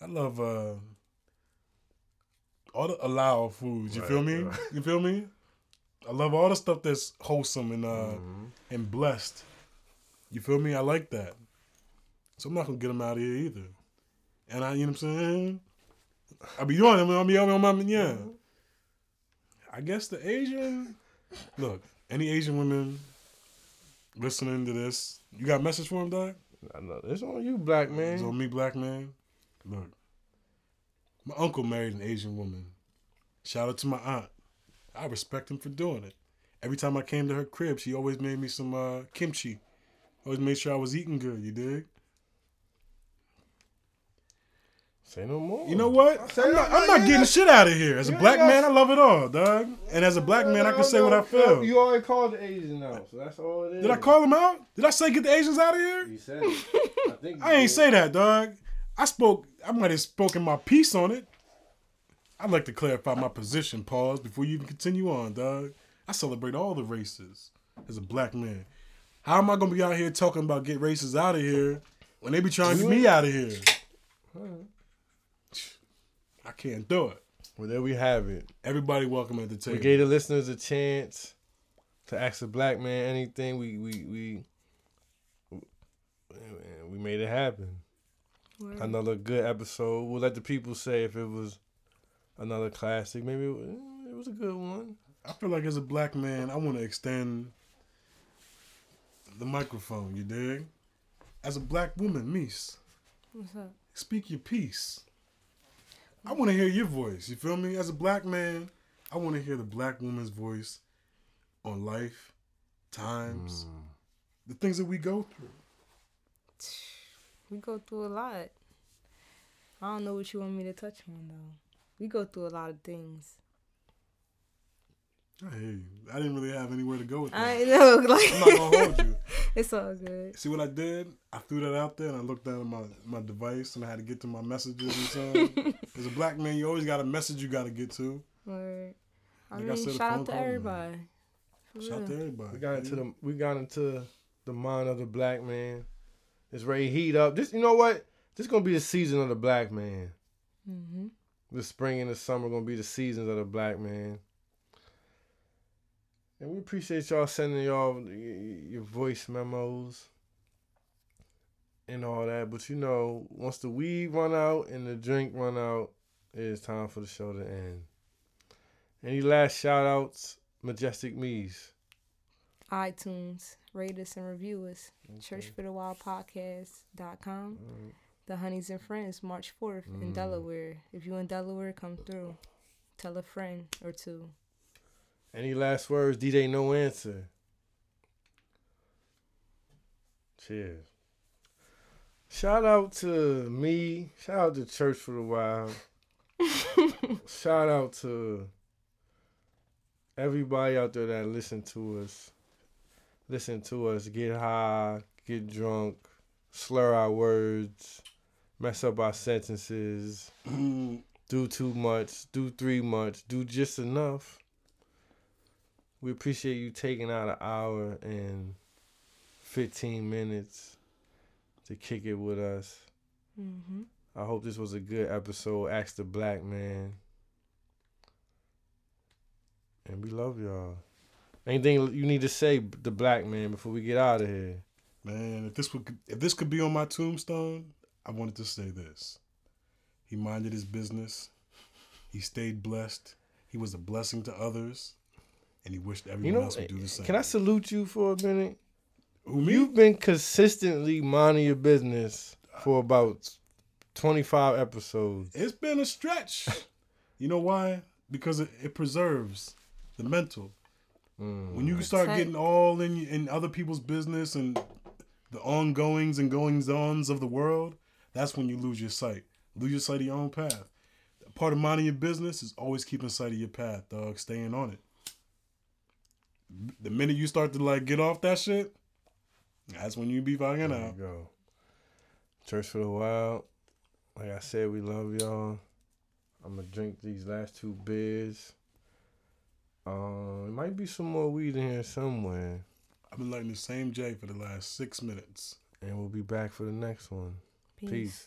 I love uh all the halal foods. You feel me? You feel me? I love all the stuff that's wholesome and uh Mm-hmm. and blessed. You feel me? I like that. So I'm not gonna get them out of here either. And I, you know what I'm saying? I be doing them. I be on my yeah. I guess the Asian. Look, any Asian women listening to this, you got a message for them, dog? I know it's on you, black man. It's on me, black man. Look, my uncle married an Asian woman. Shout out to my aunt. I respect him for doing it. Every time I came to her crib, she always made me some uh, kimchi. Always made sure I was eating good. You dig? Say no more. You know what? Say I'm not. I'm not You getting ain't shit out of here. As a black ain't man, I love it all, dog. And as a black man, I can say what I feel. You already called the Asians out, so that's all it is. Did I call them out? Did I say get the Asians out of here? You said it. I think I ain't say that, dog. I spoke. I might have spoken my piece on it. I'd like to clarify my position. Pause before you even continue on, dog. I celebrate all the races as a black man. How am I gonna be out here talking about get races out of here when they be trying to get me out of here? I can't do it. Well, there we have it. Everybody welcome at the table. We gave the listeners a chance to ask a black man anything. We we we we made it happen. Word. Another good episode. We'll let the people say if it was another classic. Maybe it was, a good one. I feel like as a black man, I want to extend the microphone. You dig? As a black woman, Meese, What's up? speak your piece. I want to hear your voice. You feel me? As a black man, I want to hear the black woman's voice on life, times, mm. the things that we go through. We go through a lot. I don't know what you want me to touch on though. We go through a lot of things. I hear you. I didn't really have anywhere to go with that. I know, like I'm not gonna hold you. It's all good. See what I did? I threw that out there and I looked down at my, my device and I had to get to my messages and stuff. As a black man, you always got a message you got to get to. Word. I Like I mean, said, shout out to call, man. everybody. Shout out to everybody. We got into the we got into the mind of the black man. It's ready to heat up. This you know what? This gonna be the season of the black man. Mm-hmm. The spring and the summer gonna be the seasons of the black man. And we appreciate y'all sending y'all your voice memos and all that. But you know, once the weed run out and the drink run out, it's time for the show to end. Any last shout outs? Majestic Meese. iTunes, rate us and review us. Church for the Wild Podcast.com. The Honeys and Friends, March 4th in Mm. Delaware. If you in Delaware, come through. Tell a friend or two. Any last words? DJ No Answer. Cheers. Shout out to me. Shout out to Church for the Wild. Shout out to everybody out there that listen to us. Listen to us get high, get drunk, slur our words, mess up our sentences, do too much, do three much, do just enough. We appreciate you taking out an hour and 15 minutes to kick it with us. Mm-hmm. I hope this was a good episode. Ask the Black Man. And we love y'all. Anything you need to say, the black man, before we get out of here? Man, if this would if this could be on my tombstone, I wanted to say this. He minded his business. He stayed blessed. He was a blessing to others, and he wished everyone You know, else would do the same. can I salute you for a minute? Who, me? You've been consistently minding your business for about twenty five episodes. It's been a stretch. You know why? Because it, it preserves the mental. Mm. when you start getting all in in other people's business and the ongoings and goings ons of the world, that's when you lose your sight. Lose your sight of your own path. Part of minding your business is always keeping sight of your path, dog. Staying on it. The minute you start to like get off that shit, that's when you be fucking There out. you go. Church for the Wild. Like I said, we love y'all. I'm gonna drink these last two beers. Um, it might be some more weed in here somewhere, I've been lighting the same J for the last six minutes. and we'll be back for the next one. Peace. Peace.